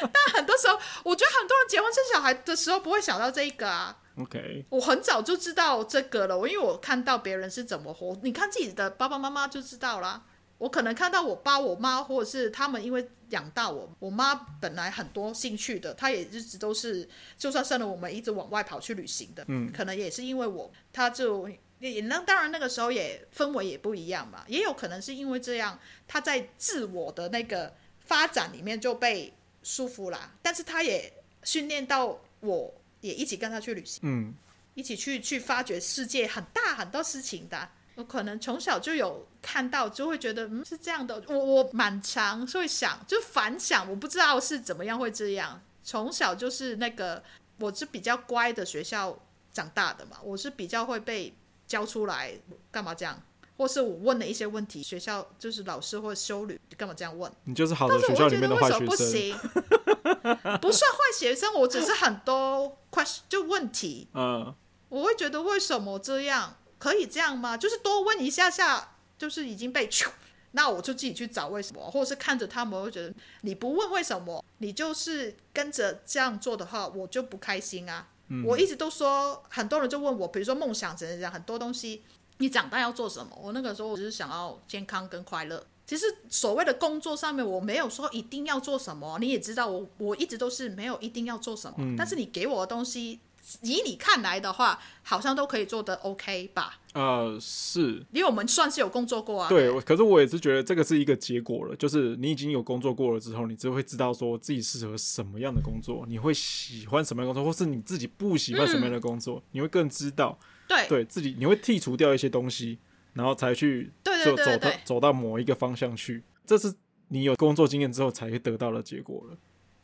但很多时候，我觉得很多人结婚生小孩的时候不会想到这一个啊。OK，我很早就知道这个了，我因为我看到别人是怎么活，你看自己的爸爸妈妈就知道啦。我可能看到我爸我妈，或者是他们因为养大我，我妈本来很多兴趣的，她也一直都是，就算生了我们，一直往外跑去旅行的。嗯，可能也是因为我，她就。也那当然那个时候也氛围也不一样嘛，也有可能是因为这样，他在自我的那个发展里面就被束缚啦，但是他也训练到我也一起跟他去旅行，嗯，一起去去发掘世界很大很多事情的，我可能从小就有看到，就会觉得嗯是这样的，我我蛮常会想就反想，我不知道是怎么样会这样，从小就是那个我是比较乖的学校长大的嘛，我是比较会被。交出来干嘛这样？或是我问了一些问题，学校就是老师或修女干嘛这样问？你就是好的学校里面的坏学生。不行，不算坏学生，我只是很多 question 就问题。嗯，我会觉得为什么这样？可以这样吗？就是多问一下下，就是已经被，那我就自己去找为什么，或者是看着他们，我会觉得你不问为什么，你就是跟着这样做的话，我就不开心啊。嗯、我一直都说，很多人就问我，比如说梦想怎样怎样，很多东西，你长大要做什么？我那个时候我只是想要健康跟快乐。其实所谓的工作上面，我没有说一定要做什么。你也知道我，我我一直都是没有一定要做什么。嗯、但是你给我的东西，以你看来的话，好像都可以做得 OK 吧？呃，是，因为我们算是有工作过啊。对，可是我也是觉得这个是一个结果了，就是你已经有工作过了之后，你就会知道说自己适合什么样的工作，你会喜欢什么样的工作，或是你自己不喜欢什么样的工作，嗯、你会更知道。对，对自己，你会剔除掉一些东西，然后才去走对对对对对走到走到某一个方向去，这是你有工作经验之后才会得到的结果了。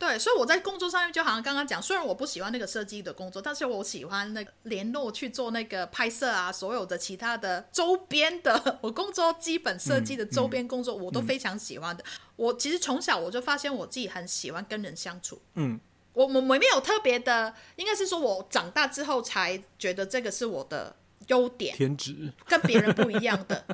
对，所以我在工作上面就好像刚刚讲，虽然我不喜欢那个设计的工作，但是我喜欢那个联络去做那个拍摄啊，所有的其他的周边的，我工作基本设计的周边工作我都非常喜欢的。嗯嗯、我其实从小我就发现我自己很喜欢跟人相处。嗯，我我我没有特别的，应该是说我长大之后才觉得这个是我的优点，天职，跟别人不一样的。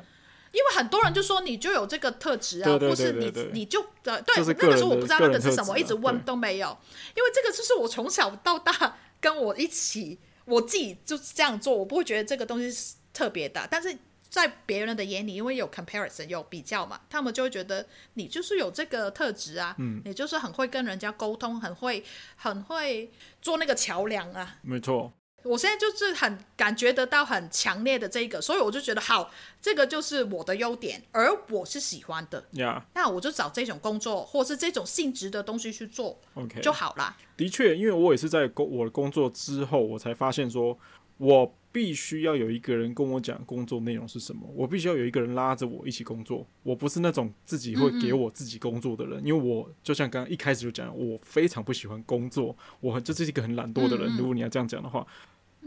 因为很多人就说你就有这个特质啊，或是你你就呃对，那个时候我不知道那个是什么，一直问都没有。因为这个就是我从小到大跟我一起，我自己就是这样做，我不会觉得这个东西是特别的。但是在别人的眼里，因为有 comparison 有比较嘛，他们就会觉得你就是有这个特质啊，嗯，你就是很会跟人家沟通，很会很会做那个桥梁啊。没错。我现在就是很感觉得到很强烈的这个，所以我就觉得好，这个就是我的优点，而我是喜欢的。呀，Yeah. 那我就找这种工作，或是这种性质的东西去做，OK 就好啦。的确，因为我也是在工我的工作之后，我才发现说，我必须要有一个人跟我讲工作内容是什么，我必须要有一个人拉着我一起工作。我不是那种自己会给我自己工作的人，嗯嗯，因为我就像刚刚一开始就讲，我非常不喜欢工作，我就是一个很懒惰的人。如果你要这样讲的话。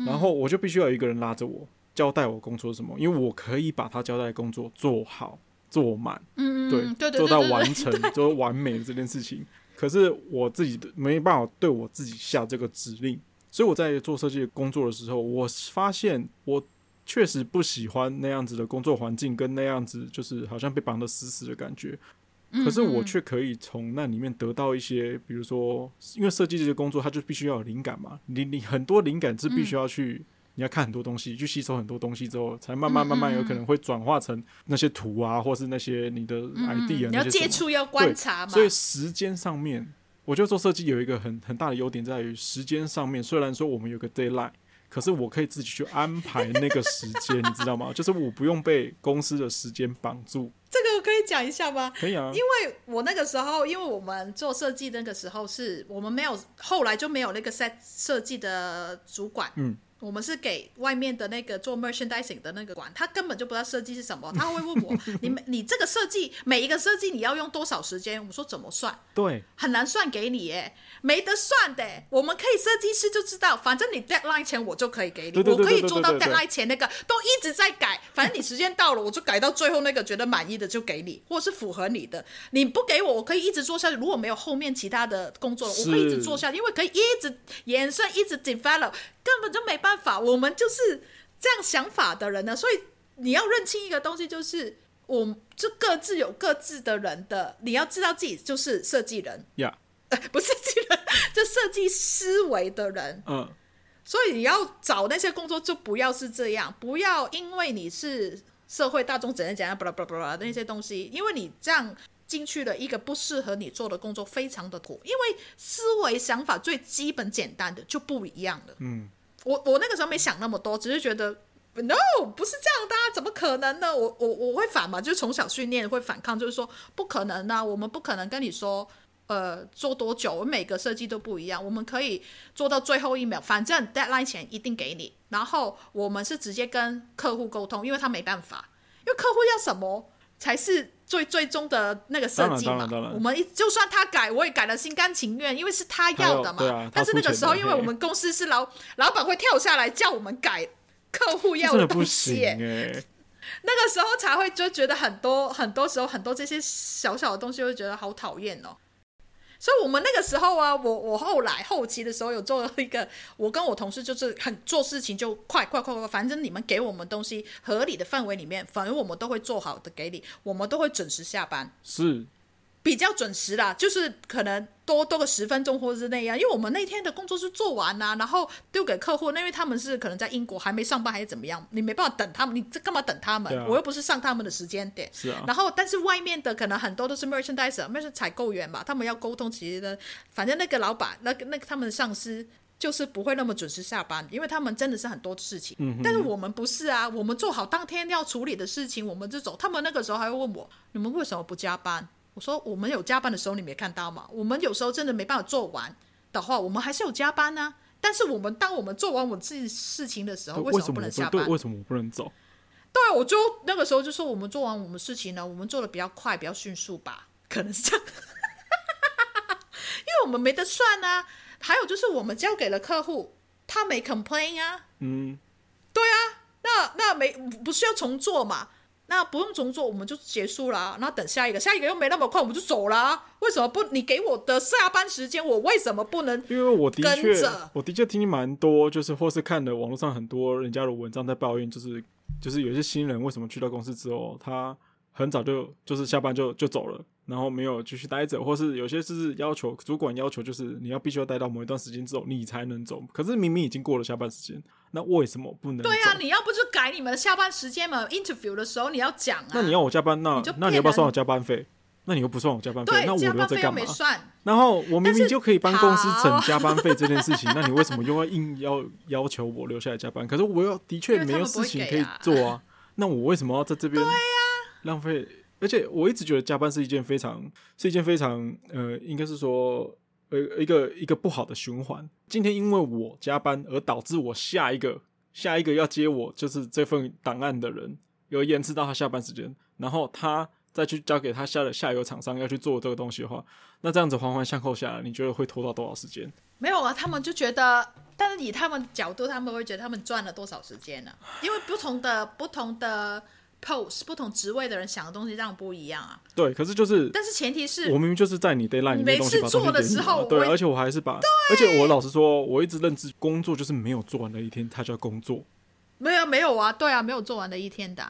然后我就必须要有一个人拉着我，交代我工作什么，因为我可以把他交代的工作做好做满，嗯对，对，做到完成，做完美的这件事情。可是我自己没办法对我自己下这个指令，所以我在做设计工作的时候，我发现我确实不喜欢那样子的工作环境，跟那样子就是好像被绑得死死的感觉。可是我却可以从那里面得到一些，比如说，因为设计这些工作，它就必须要有灵感嘛。你你很多灵感是必须要去，你要看很多东西，去吸收很多东西之后，才慢慢慢慢有可能会转化成那些图啊，或是那些你的 idea。你要接触，要观察嘛。所以时间上面，我觉得做设计有一个很很大的优点在于时间上面。虽然说我们有个 deadline，可是我可以自己去安排那个时间，你知道吗？就是我不用被公司的时间绑住。这个我可以讲一下吗？可以啊，因为我那个时候，因为我们做设计那个时候是我们没有，后来就没有那个设设计的主管。嗯。我们是给外面的那个做 merchandising 的那个管，他根本就不知道设计是什么，他会问我，你你这个设计每一个设计你要用多少时间？我说怎么算？对，很难算给你耶，没得算的。我们可以设计师就知道，反正你 deadline 前我就可以给你，我可以做到 deadline 前那个都一直在改，反正你时间到了我就改到最后那个觉得满意的就给你，或是符合你的。你不给我，我可以一直做下去。如果没有后面其他的工作，我可以一直做下去，因为可以一直延伸，一直 develop。根本就没办法，我们就是这样想法的人呢。所以你要认清一个东西，就是我们就各自有各自的人的。你要知道自己就是设计人呀 不是设计人，就设计思维的人。嗯，所以你要找那些工作，就不要是这样，不要因为你是社会大众怎样怎样，巴拉巴拉巴拉那些东西，因为你这样进去了一个不适合你做的工作，非常的苦。因为思维想法最基本简单的就不一样了。嗯。我我那个时候没想那么多，只是觉得 no 不是这样的，啊，怎么可能呢？我我我会反嘛，就是从小训练会反抗，就是说不可能啊，我们不可能跟你说，呃，做多久，我每个设计都不一样，我们可以做到最后一秒，反正 deadline 前一定给你。然后我们是直接跟客户沟通，因为他没办法，因为客户要什么才是。最最终的那个设计嘛，我们一就算他改，我也改了心甘情愿，因为是他要的嘛。啊、但是那个时候，因为我们公司是老老板会跳下来叫我们改客户要的东西，那个时候才会就觉得很多很多时候很多这些小小的东西会觉得好讨厌哦。所以，我们那个时候啊，我我后来后期的时候有做了一个，我跟我同事就是很做事情就快快快快，反正你们给我们东西合理的范围里面，反正我们都会做好的给你，我们都会准时下班。是。比较准时啦，就是可能多多个十分钟或者是那样，因为我们那天的工作是做完啦，然后丢给客户，那因为他们是可能在英国还没上班还是怎么样，你没办法等他们，你这干嘛等他们？啊、我又不是上他们的时间点。是啊。然后，但是外面的可能很多都是 merchandiser，那是采购员嘛，他们要沟通，其实呢，反正那个老板，那个那个他们的上司就是不会那么准时下班，因为他们真的是很多事情。嗯哼。但是我们不是啊，我们做好当天要处理的事情，我们就走。他们那个时候还会问我，你们为什么不加班？我说我们有加班的时候，你没看到吗？我们有时候真的没办法做完的话，我们还是有加班呢、啊。但是我们当我们做完我自己事情的时候，为什么不能下班？为什么我不能走？对，我就那个时候就说，我们做完我们事情呢，我们做的比较快，比较迅速吧，可能是这样。因为我们没得算啊。还有就是我们交给了客户，他没 complain 啊。嗯，对啊，那那没不需要重做嘛？那不用重做，我们就结束啦。那等下一个，下一个又没那么快，我们就走啦。为什么不？你给我的下班时间，我为什么不能？因为我的确，我的确听蛮多，就是或是看了网络上很多人家的文章在抱怨，就是就是有些新人为什么去到公司之后，他很早就就是下班就就走了。然后没有继续待着，或是有些是要求主管要求，就是你要必须要待到某一段时间之后，你才能走。可是明明已经过了下班时间，那为什么不能？对啊，你要不就改你们的下班时间嘛？Interview 的时候你要讲啊。那你要我加班，那你那你要不要算我加班费？那你又不算我加班费，那我留在干嘛？然后我明明就可以帮公司省加班费这件事情，那你为什么又要硬要要求我留下来加班？可是我又的确没有事情可以做啊，那我为什么要在这边浪费？而且我一直觉得加班是一件非常是一件非常呃，应该是说呃一个一个不好的循环。今天因为我加班而导致我下一个下一个要接我就是这份档案的人有延迟到他下班时间，然后他。再去交给他下的下游厂商要去做这个东西的话，那这样子环环相扣下来，你觉得会拖到多少时间？没有啊，他们就觉得，但是以他们角度，他们会觉得他们赚了多少时间呢？因为不同的不同的 post 不同职位的人想的东西这样不一样啊。对，可是就是，但是前提是我明明就是在你 deadline 里面东西把东西做的时候，对，而且我还是把，而且我老实说，我一直认知工作就是没有做完的一天，它叫工作。没有没有啊，对啊，没有做完的一天的。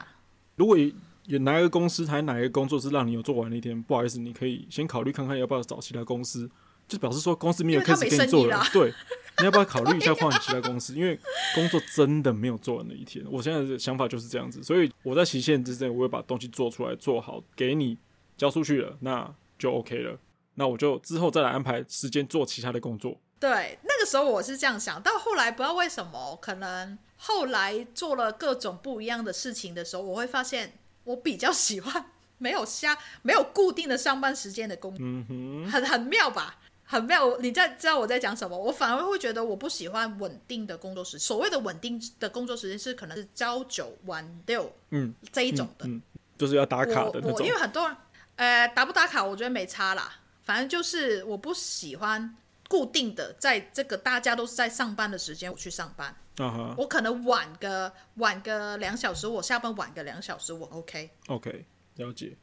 如果有哪一个公司还哪一个工作是让你有做完的一天？不好意思，你可以先考虑看看要不要找其他公司，就表示说公司没有开始给你做了。对，你要不要考虑一下 换其他公司？因为工作真的没有做完的一天。我现在的想法就是这样子，所以我在期限之内，我会把东西做出来做好，给你交出去了，那就 OK 了。那我就之后再来安排时间做其他的工作。对，那个时候我是这样想，到后来不知道为什么，可能后来做了各种不一样的事情的时候，我会发现。我比较喜欢 没有瞎、没有固定的上班时间的工作，嗯哼，很很妙吧？很妙。你在知道我在讲什么？我反而会觉得我不喜欢稳定的工作时。所谓的稳定的工作时间是可能是朝九晚六，嗯，这一种的，嗯嗯，就是要打卡的那种。因为很多人，呃，打不打卡，我觉得没差啦。反正就是我不喜欢固定的在这个大家都是在上班的时间我去上班。Uh huh. 我可能晚个晚个两小时，我下班晚个两小时，我 OK。OK，了解。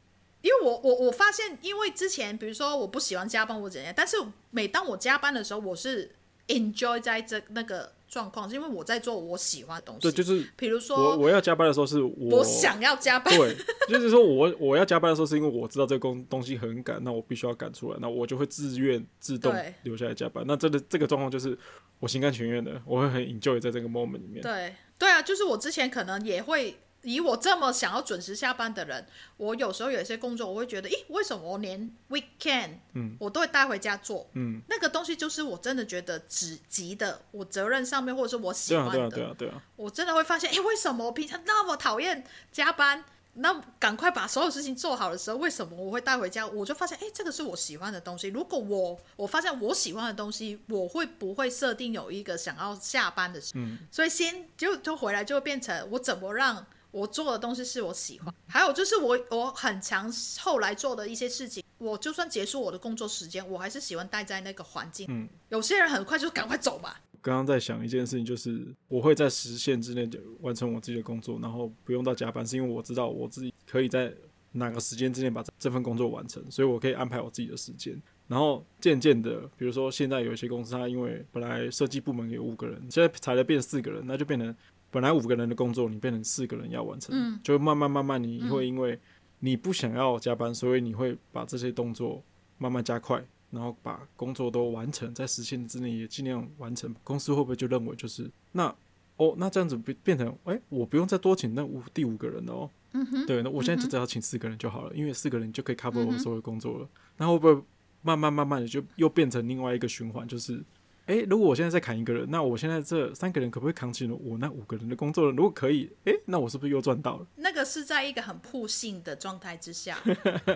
因为我我我发现，因为之前比如说我不喜欢加班或怎样，但是每当我加班的时候，我是 enjoy 在这那个。状况是因为我在做我喜欢的东西，对，就是比如说我我要加班的时候是我，我想要加班，对，就是说我我要加班的时候是因为我知道这个工东西很赶，那我必须要赶出来，那我就会自愿自动留下来加班。那这个这个状况就是我心甘情愿的，我会很 enjoy 在这个 moment 里面。对对啊，就是我之前可能也会。以我这么想要准时下班的人，我有时候有一些工作，我会觉得，咦，为什么我连 weekend，嗯，我都会带回家做，嗯，那个东西就是我真的觉得只急的，我责任上面或者是我喜欢的，对啊，对啊，对啊，对啊，我真的会发现，哎，为什么我平常那么讨厌加班？那赶快把所有事情做好的时候，为什么我会带回家？我就发现，哎，这个是我喜欢的东西。如果我我发现我喜欢的东西，我会不会设定有一个想要下班的时候？嗯，所以先就就回来就会变成我怎么让。我做的东西是我喜欢，还有就是我我很强，后来做的一些事情，我就算结束我的工作时间，我还是喜欢待在那个环境。嗯，有些人很快就赶快走吧。刚刚在想一件事情，就是我会在时限之内就完成我自己的工作，然后不用到加班，是因为我知道我自己可以在哪个时间之内把这份工作完成，所以我可以安排我自己的时间。然后渐渐的，比如说现在有一些公司，它因为本来设计部门有五个人，现在裁了变四个人，那就变成。本来五个人的工作，你变成四个人要完成，嗯、就慢慢慢慢，你会因为你不想要加班，嗯、所以你会把这些动作慢慢加快，然后把工作都完成，在时限之内也尽量完成。公司会不会就认为就是那哦，那这样子变变成哎、欸，我不用再多请那五第五个人了哦。嗯、哼对，那我现在就只要请四个人就好了，嗯、因为四个人就可以 cover 我们所有工作了。那、会不会慢慢慢慢的就又变成另外一个循环，就是？哎，如果我现在再砍一个人，那我现在这三个人可不可以扛起我那五个人的工作呢？如果可以，哎，那我是不是又赚到了？那个是在一个很扑性的状态之下，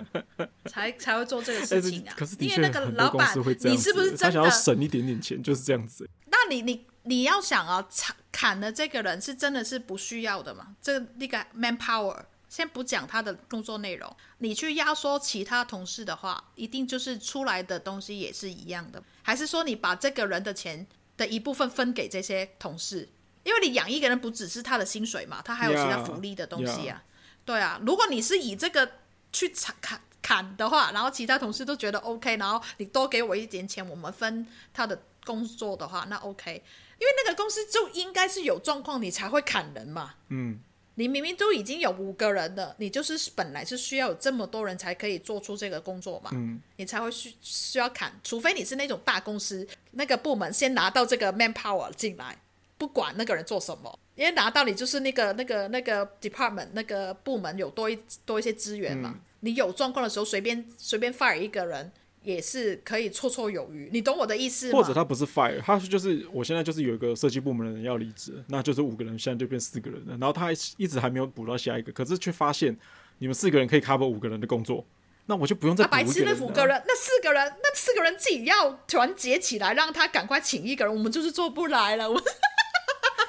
才才会做这个事情啊。可是的确很多公司会这样，你是不是真的他想要省一点点钱，就是这样子？那你你你要想啊，砍砍的这个人是真的是不需要的嘛？这那个 manpower。先不讲他的工作内容，你去压缩其他同事的话，一定就是出来的东西也是一样的。还是说你把这个人的钱的一部分分给这些同事？因为你养一个人不只是他的薪水嘛，他还有其他福利的东西啊。Yeah, yeah. 对啊，如果你是以这个去砍砍的话，然后其他同事都觉得 OK，然后你多给我一点钱，我们分他的工作的话，那 OK。因为那个公司就应该是有状况，你才会砍人嘛。嗯。你明明都已经有五个人了，你就是本来是需要有这么多人才可以做出这个工作嘛，嗯，你才会需需要砍，除非你是那种大公司，那个部门先拿到这个 manpower 进来，不管那个人做什么，因为拿到你就是那个那个那个 department 那个部门有多一多一些资源嘛，嗯，你有状况的时候随便随便 fire 一个人也是可以绰绰有余。你懂我的意思吗？或者他不是 fire，他就是我现在就是有一个设计部门的人要离职，那就是五个人，现在就变四个人了。然后他还一直还没有补到下一个，可是却发现你们四个人可以 cover 五个人的工作。那我就不用再补、啊、白痴那五个人，那四个人，那四个人自己要团结起来，让他赶快请一个人，我们就是做不来了。我，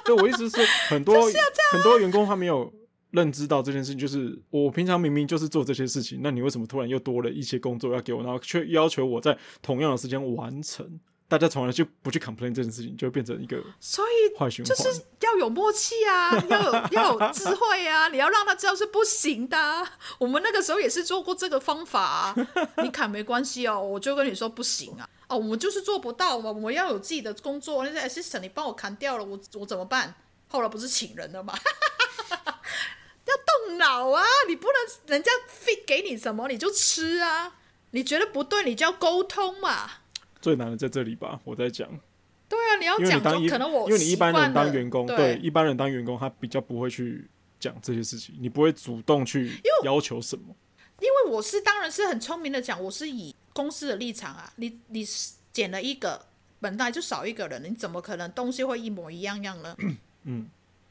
对，我意思是很多 很多员工他没有认知到这件事情，就是我平常明明就是做这些事情，那你为什么突然又多了一些工作要给我，然后却要求我在同样的时间完成？大家从来就不去 complain 这件事情，就会变成一个所以坏循环。就是要有默契啊，要有要有智慧啊，你要让他知道是不行的啊。我们那个时候也是做过这个方法啊。你砍没关系哦，我就跟你说不行啊。哦，我们就是做不到嘛，我们要有自己的工作。那些 assistant 你帮我砍掉了，我我怎么办？后来不是请人了吗？要动脑啊，你不能人家 feed 给你什么你就吃啊。你觉得不对，你就要沟通嘛。最难的在这里吧，我在讲。对啊，你要讲，可能我因为你一般人当员工，对，对一般人当员工，他比较不会去讲这些事情，你不会主动去要求什么。因为，因为我是当然是很聪明的讲，我是以公司的立场啊，你你减了一个，本来就少一个人，你怎么可能东西会一模一样样呢？嗯，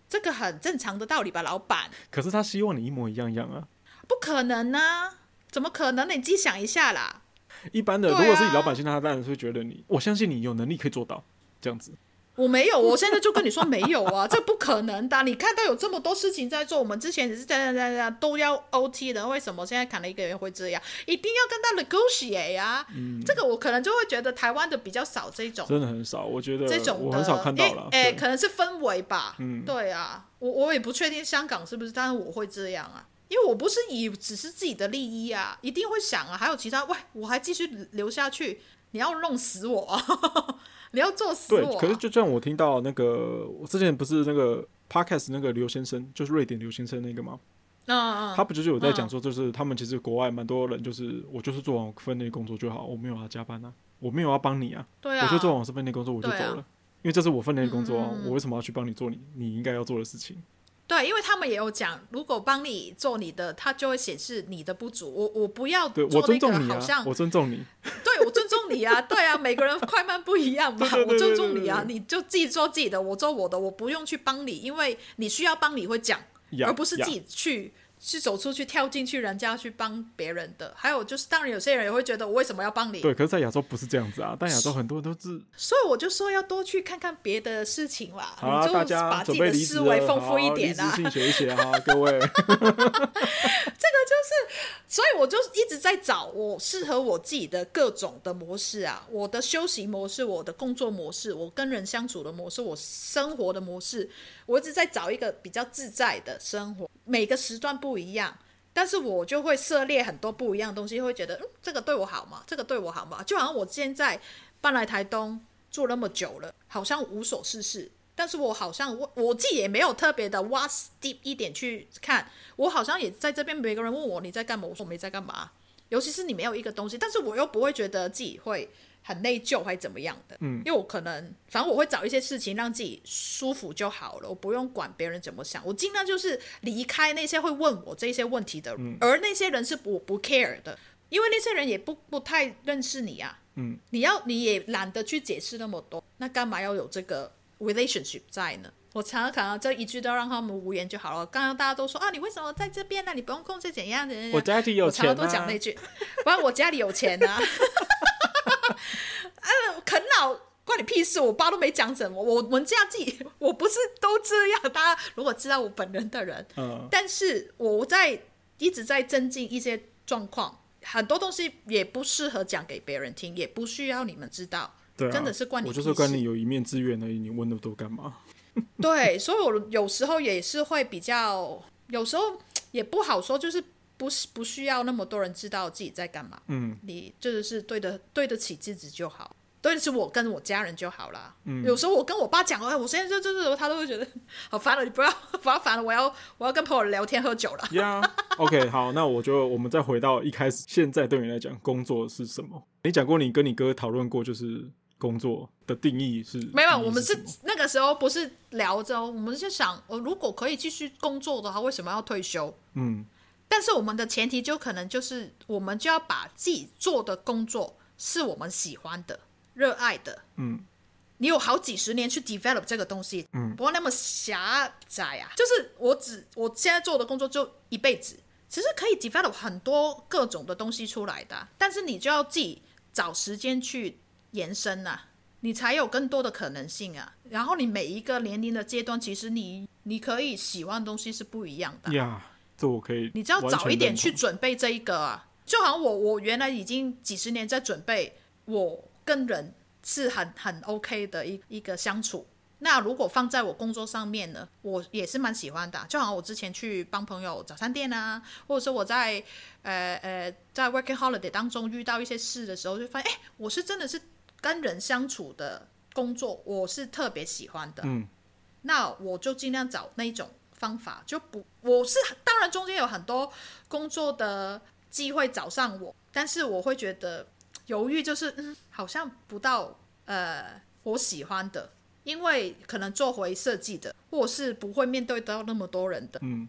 这个很正常的道理吧，老板。可是他希望你一模一样样啊，不可能啊，怎么可能呢？你自己想一下啦。一般的，如果是以老板心态，他当然是会觉得你，我相信你有能力可以做到这样子。我没有，我现在就跟你说没有啊，这不可能的。你看到有这么多事情在做，我们之前也是在在在都要 OT 的，为什么现在砍了一个人会这样？一定要跟他 negotiate 呀。嗯，这个我可能就会觉得台湾的比较少这种，真的很少。我觉得这种我很少看到了。哎，可能是氛围吧。嗯，对啊，我我也不确定香港是不是，但是我会这样啊。因为我不是以只是自己的利益啊，一定会想啊，还有其他，喂，我还继续留下去，你要弄死我，啊，你要做死我，啊。对，可是就像我听到那个，我之前不是那个 podcast 那个刘先生，就是瑞典刘先生那个吗？嗯，他不就是有在讲说，就是他们其实国外蛮多人，就是我就是做完我分内工作就好，我没有要加班啊，我没有要帮你啊，对啊，我就做完我分内工作我就走了，啊，因为这是我分内工作啊，嗯，我为什么要去帮你做你你应该要做的事情？对，因为他们也有讲，如果帮你做你的，他就会显示你的不足。我我不要做那个，好像我尊重你，对，我尊重你啊，对啊，每个人快慢不一样嘛，我尊重你啊，你就自己做自己的，我做我的，我不用去帮你，因为你需要帮你会讲，而不是自己去。是走出去跳进去，人家去帮别人的。还有就是，当然有些人也会觉得，我为什么要帮你？对，可是，在亚洲不是这样子啊。但亚洲很多都是，所以我就说要多去看看别的事情啦。好啊，大家把自己的思维丰富一点啊，信写一写啊，各位。这个就是，所以我就一直在找我适合我自己的各种的模式啊，我的休息模式，我的工作模式，我跟人相处的模式，我生活的模式，我一直在找一个比较自在的生活。每个时段不一样，但是我就会涉猎很多不一样的东西，会觉得，嗯，这个对我好吗？这个对我好吗？就好像我现在搬来台东住那么久了，好像无所事事，但是我好像我我自己也没有特别的挖 deep 一点去看，我好像也在这边，每个人问我你在干嘛，我说我没在干嘛，尤其是你没有一个东西，但是我又不会觉得自己会。很内疚还是怎么样的？嗯，因为我可能，反正我会找一些事情让自己舒服就好了，我不用管别人怎么想，我尽量就是离开那些会问我这些问题的人，嗯，而那些人是我不 care 的，因为那些人也不不太认识你啊，嗯，你要你也懒得去解释那么多，那干嘛要有这个 relationship 在呢？我常常可能这一句都让他们无言就好了。刚刚大家都说啊，你为什么在这边呢？你不用控制怎样的？我家里有钱啊。我常常都讲那句，不然我家里有钱啊。啊，关你屁事！我爸都没讲什么，我我们家自己，我不是都这样。大家如果知道我本人的人，嗯，但是我在一直在增进一些状况，很多东西也不适合讲给别人听，也不需要你们知道。对啊，真的是关你。我就是跟你有一面之缘而已，你问那么多干嘛？对，所以我有时候也是会比较，有时候也不好说，就是。不是不需要那么多人知道自己在干嘛，嗯，你就是对得对得起自己就好，对是我跟我家人就好了。嗯，有时候我跟我爸讲，哎，我现在就就是，他都会觉得好烦了，你不要不要烦了，我要我要跟朋友聊天喝酒了。呀、yeah，OK，好，那我就我们再回到一开始，现在对你来讲，工作是什么？你讲过你跟你哥讨论过，就是工作的定义是？没有，我们是那个时候不是聊着，我们是想，我如果可以继续工作的话，为什么要退休？嗯。但是我们的前提就可能就是，我们就要把自己做的工作是我们喜欢的、热爱的。嗯，你有好几十年去 develop 这个东西，嗯，不要那么狭窄啊。就是我只我现在做的工作就一辈子，其实可以 develop 很多各种的东西出来的，但是你就要自己找时间去延伸啊，你才有更多的可能性啊。然后你每一个年龄的阶段，其实你你可以喜欢的东西是不一样的呀。Yeah. 这我可以，你只要早一点去准备这一个啊，就好像我我原来已经几十年在准备，我跟人是很很 OK 的一一个相处。那如果放在我工作上面呢，我也是蛮喜欢的。就好像我之前去帮朋友早餐店啊，或者说我在呃呃在 working holiday 当中遇到一些事的时候，就发现哎，我是真的是跟人相处的工作，我是特别喜欢的。嗯，那我就尽量找那一种。方法就不，我是当然中间有很多工作的机会找上我，但是我会觉得犹豫，就是嗯，好像不到呃我喜欢的，因为可能做回设计的，或是不会面对到那么多人的，嗯，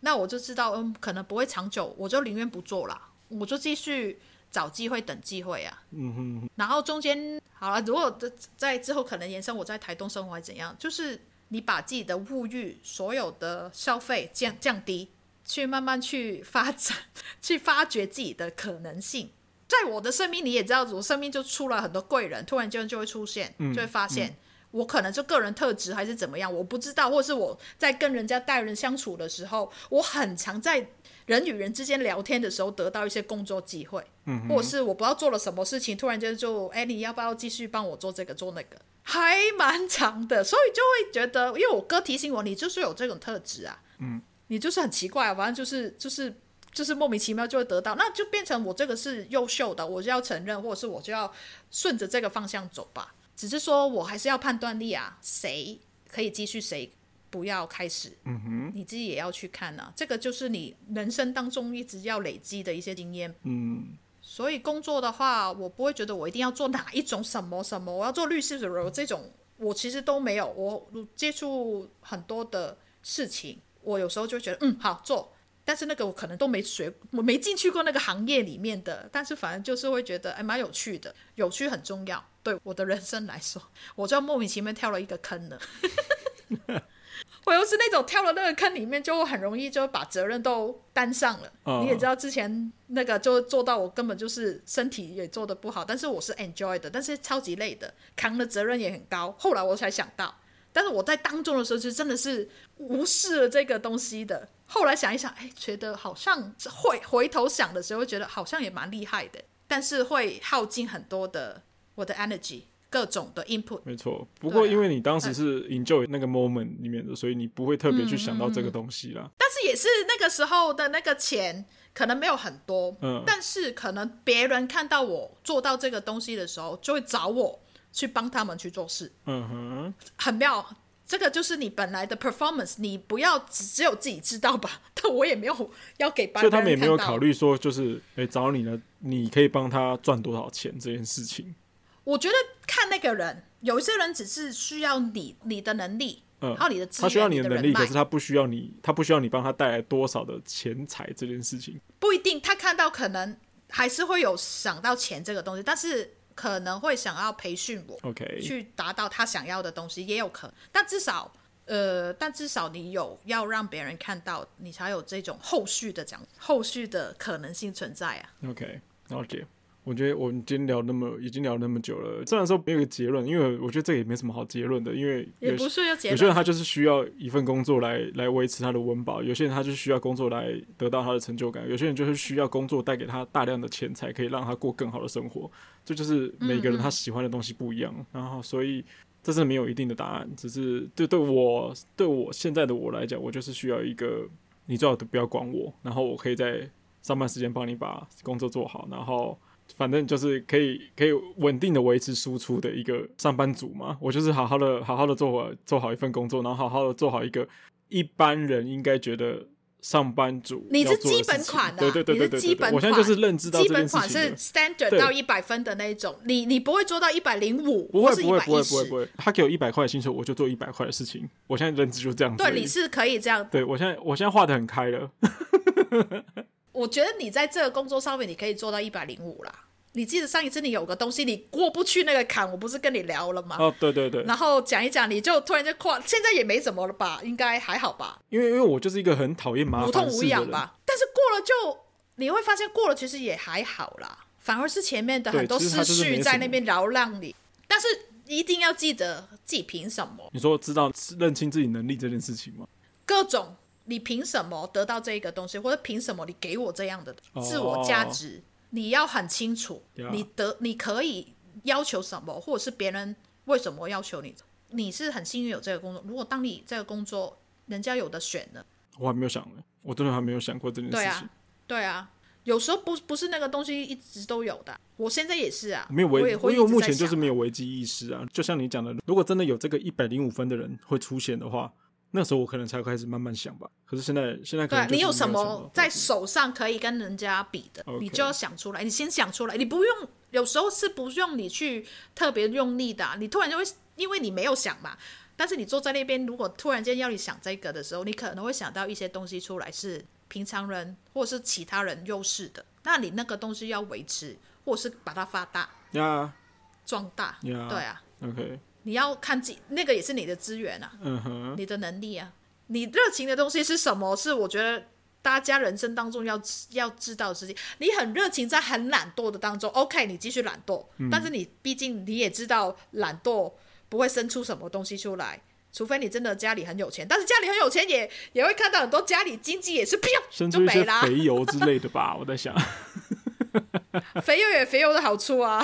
那我就知道嗯可能不会长久，我就宁愿不做了，我就继续找机会等机会啊，嗯哼，然后中间好了，如果在之后可能延伸我在台东生活还怎样，就是。你把自己的物欲、所有的消费降降低，去慢慢去发展，去发掘自己的可能性。在我的生命，你也知道，我生命就出了很多贵人，突然间就会出现，就会发现、嗯嗯、我可能就个人特质还是怎么样，我不知道，或是我在跟人家待人相处的时候，我很常在人与人之间聊天的时候得到一些工作机会，嗯，或者是我不知道做了什么事情，突然间就哎，你要不要继续帮我做这个做那个？还蛮长的，所以就会觉得，因为我哥提醒我，你就是有这种特质啊，嗯，你就是很奇怪啊，反正就是就是就是莫名其妙就会得到，那就变成我这个是优秀的，我就要承认，或者是我就要顺着这个方向走吧。只是说我还是要判断力啊，谁可以继续，谁不要开始，嗯哼，你自己也要去看啊，这个就是你人生当中一直要累积的一些经验，嗯。所以工作的话，我不会觉得我一定要做哪一种什么什么，我要做律师的人这种，我其实都没有。我接触很多的事情，我有时候就觉得嗯好做，但是那个我可能都没学，我没进去过那个行业里面的，但是反正就是会觉得哎蛮有趣的，有趣很重要。对我的人生来说，我就莫名其妙跳了一个坑了。我又是那种跳了那个坑里面，就很容易就把责任都担上了。Oh. 你也知道，之前那个就做到我根本就是身体也做的不好，但是我是 enjoy 的，但是超级累的，扛的责任也很高。后来我才想到，但是我在当中的时候就真的是无视了这个东西的。后来想一想，哎，觉得好像会回头想的时候，觉得好像也蛮厉害的，但是会耗尽很多的我的 energy。各种的 input，没错。不过因为你当时是 enjoy 那个 moment 里面的，所以你不会特别去想到这个东西啦。但是也是那个时候的那个钱可能没有很多，嗯，但是可能别人看到我做到这个东西的时候，就会找我去帮他们去做事。嗯哼，很妙。这个就是你本来的 performance，你不要只只有自己知道吧？但我也没有要给别人看到。所以他们也没有考虑说，就是哎，找你呢，你可以帮他赚多少钱这件事情。我觉得看那个人，有一些人只是需要你你的能力，嗯，然后你的他需要你的能力，可是他不需要你，他不需要你帮他带来多少的钱财这件事情。不一定，他看到可能还是会有想到钱这个东西，但是可能会想要培训我，OK，去达到他想要的东西也有可能。但至少，呃，但至少你有要让别人看到，你才有这种后续的讲后续的可能性存在啊。OK，了解。我觉得我们今天聊那么已经聊那么久了，虽然说没有个结论，因为我觉得这个也没什么好结论的，因为也不是要结论。有些人他就是需要一份工作来来维持他的温饱，有些人他就需要工作来得到他的成就感，有些人就是需要工作带给他大量的钱财，可以让他过更好的生活。这就，就是每个人他喜欢的东西不一样，嗯嗯，然后所以这是没有一定的答案，只是对对我对我现在的我来讲，我就是需要一个你最好都不要管我，然后我可以在上班时间帮你把工作做好，然后。反正就是可以可以稳定的维持输出的一个上班族嘛，我就是好好的好好的做好做好一份工作，然后好好的做好一个一般人应该觉得上班族你是基本款的，对对对对对，基本款，我现在就是认知到基本款是 standard 到一百分的那一种，你你不会做到一百零五，不会不会不会不会不会，他给我一百块的薪水，我就做一百块的事情，我现在认知就这样子，对，你是可以这样，对我现在我现在画的很开了。觉得你在这个工作上面，你可以做到一百零五啦。你记得上一次你有个东西你过不去那个坎，我不是跟你聊了吗？哦，对对对。然后讲一讲，你就突然就跨，现在也没怎么了吧？应该还好吧？因为因为我就是一个很讨厌麻烦无痛无痒吧。但是过了就你会发现过了其实也还好啦，反而是前面的很多思绪在那边扰乱你。但是一定要记得自己凭什么？你说知道认清自己能力这件事情吗？各种你凭什么得到这一个东西，或者凭什么你给我这样的自我价值？哦你要很清楚，你得你可以要求什么，或者是别人为什么要求你？你是很幸运有这个工作。如果当你这个工作人家有的选呢？我还没有想呢，我真的还没有想过这件事情。对啊，对啊，有时候不不是那个东西一直都有的。我现在也是啊，没有危，因为我目前就是没有危机意识啊。就像你讲的，如果真的有这个一百零五分的人会出现的话。那时候我可能才开始慢慢想吧，可是现在现在可能对，你有什么在手上可以跟人家比的.你就要想出来。你先想出来，你不用，有时候是不用你去特别用力的啊，你突然就会，因为你没有想嘛。但是你坐在那边，如果突然间要你想这个的时候，你可能会想到一些东西出来，是平常人或者是其他人优势的。那你那个东西要维持，或者是把它发大，呀，壮大，呀，对啊，OK。你要看自己，那个也是你的资源啊，嗯哼，你的能力啊，你热情的东西是什么？是我觉得大家人生当中要要知道的事情。你很热情，在很懒惰的当中，OK，你继续懒惰，嗯，但是你毕竟你也知道，懒惰不会生出什么东西出来，除非你真的家里很有钱。但是家里很有钱也，也也会看到很多家里经济也是飙就没啦，肥油之类的吧？我在想，肥油也肥油的好处啊，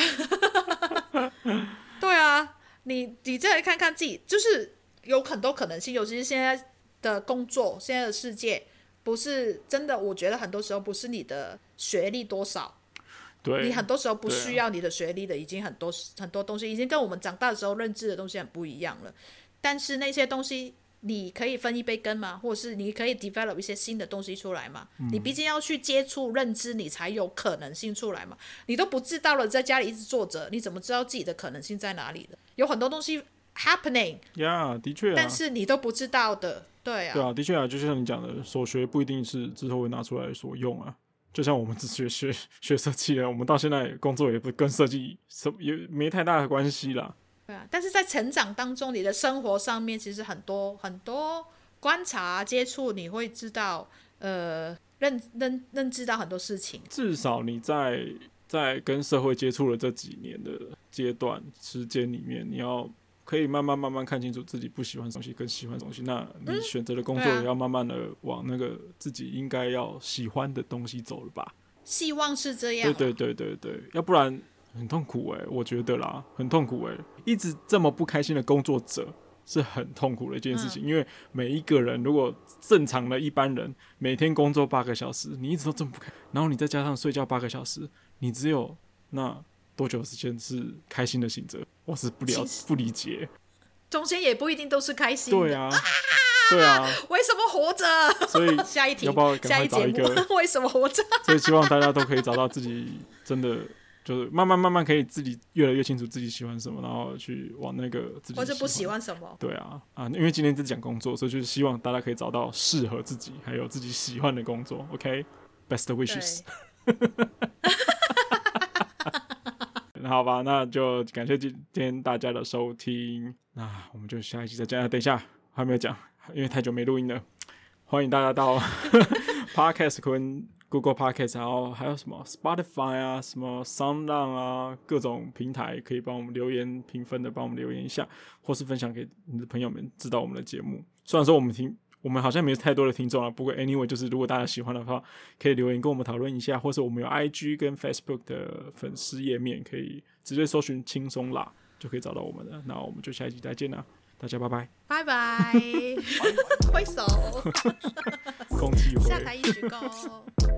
对啊。你你再来看看自己，就是有很多可能性，尤其是现在的工作，现在的世界不是真的。我觉得很多时候不是你的学历多少，对，你很多时候不需要你的学历的，已经很多很多东西已经跟我们长大的时候认知的东西很不一样了。但是那些东西。你可以分一杯羹吗？或者是你可以 develop 一些新的东西出来吗？嗯、你毕竟要去接触、认知，你才有可能性出来嘛。你都不知道了，在家里一直坐着，你怎么知道自己的可能性在哪里的？有很多东西 happening，呀、yeah，的确、啊，但是你都不知道的，对啊，对啊，的确啊，就像你讲的，所学不一定是之后会拿出来所用啊。就像我们只学学学设计啊，我们到现在工作也不跟设计什也没太大的关系啦。对啊，但是在成长当中，你的生活上面其实很多很多观察接触，你会知道，呃，认认认知到很多事情。至少你在在跟社会接触了这几年的阶段时间里面，你要可以慢慢慢慢看清楚自己不喜欢的东西跟喜欢的东西。那你选择的工作也要慢慢的往那个自己应该要喜欢的东西走了吧？希望是这样。对对对对对，要不然。很痛苦哎、欸，我觉得啦，很痛苦哎、欸，一直这么不开心的工作者是很痛苦的一件事情。嗯、因为每一个人，如果正常的一般人每天工作八个小时，你一直都这么不开，然后你再加上睡觉八个小时，你只有那多久时间是开心的醒着？我是不了不理解。中间也不一定都是开心的。对啊，对啊，为什么活着？所以 下一题，要不要赶快找一个？为什么活着？所以希望大家都可以找到自己真的。就是慢慢慢慢可以自己越来越清楚自己喜欢什么，然后去往那个自己或者不喜欢什么。对啊啊，因为今天在讲工作，所以就是希望大家可以找到适合自己还有自己喜欢的工作。OK，best wishes。那好吧，那就感谢今天大家的收听。那我们就下一期再见。等一下还没有讲，因为太久没录音了。欢迎大家到 Podcast 坤。Google Podcast，然后还有什么 Spotify 啊，什么 SoundOn 啊，各种平台可以帮我们留言评分的，帮我们留言一下，或是分享给你的朋友们知道我们的节目。虽然说我们听，我们好像没有太多的听众啊，不过 Anyway，就是如果大家喜欢的话，可以留言跟我们讨论一下，或是我们有 IG 跟 Facebook 的粉丝页面，可以直接搜寻轻松啦，就可以找到我们了。那我们就下一集再见啦，大家拜拜，拜拜，挥手，恭喜我，下台一鞠躬。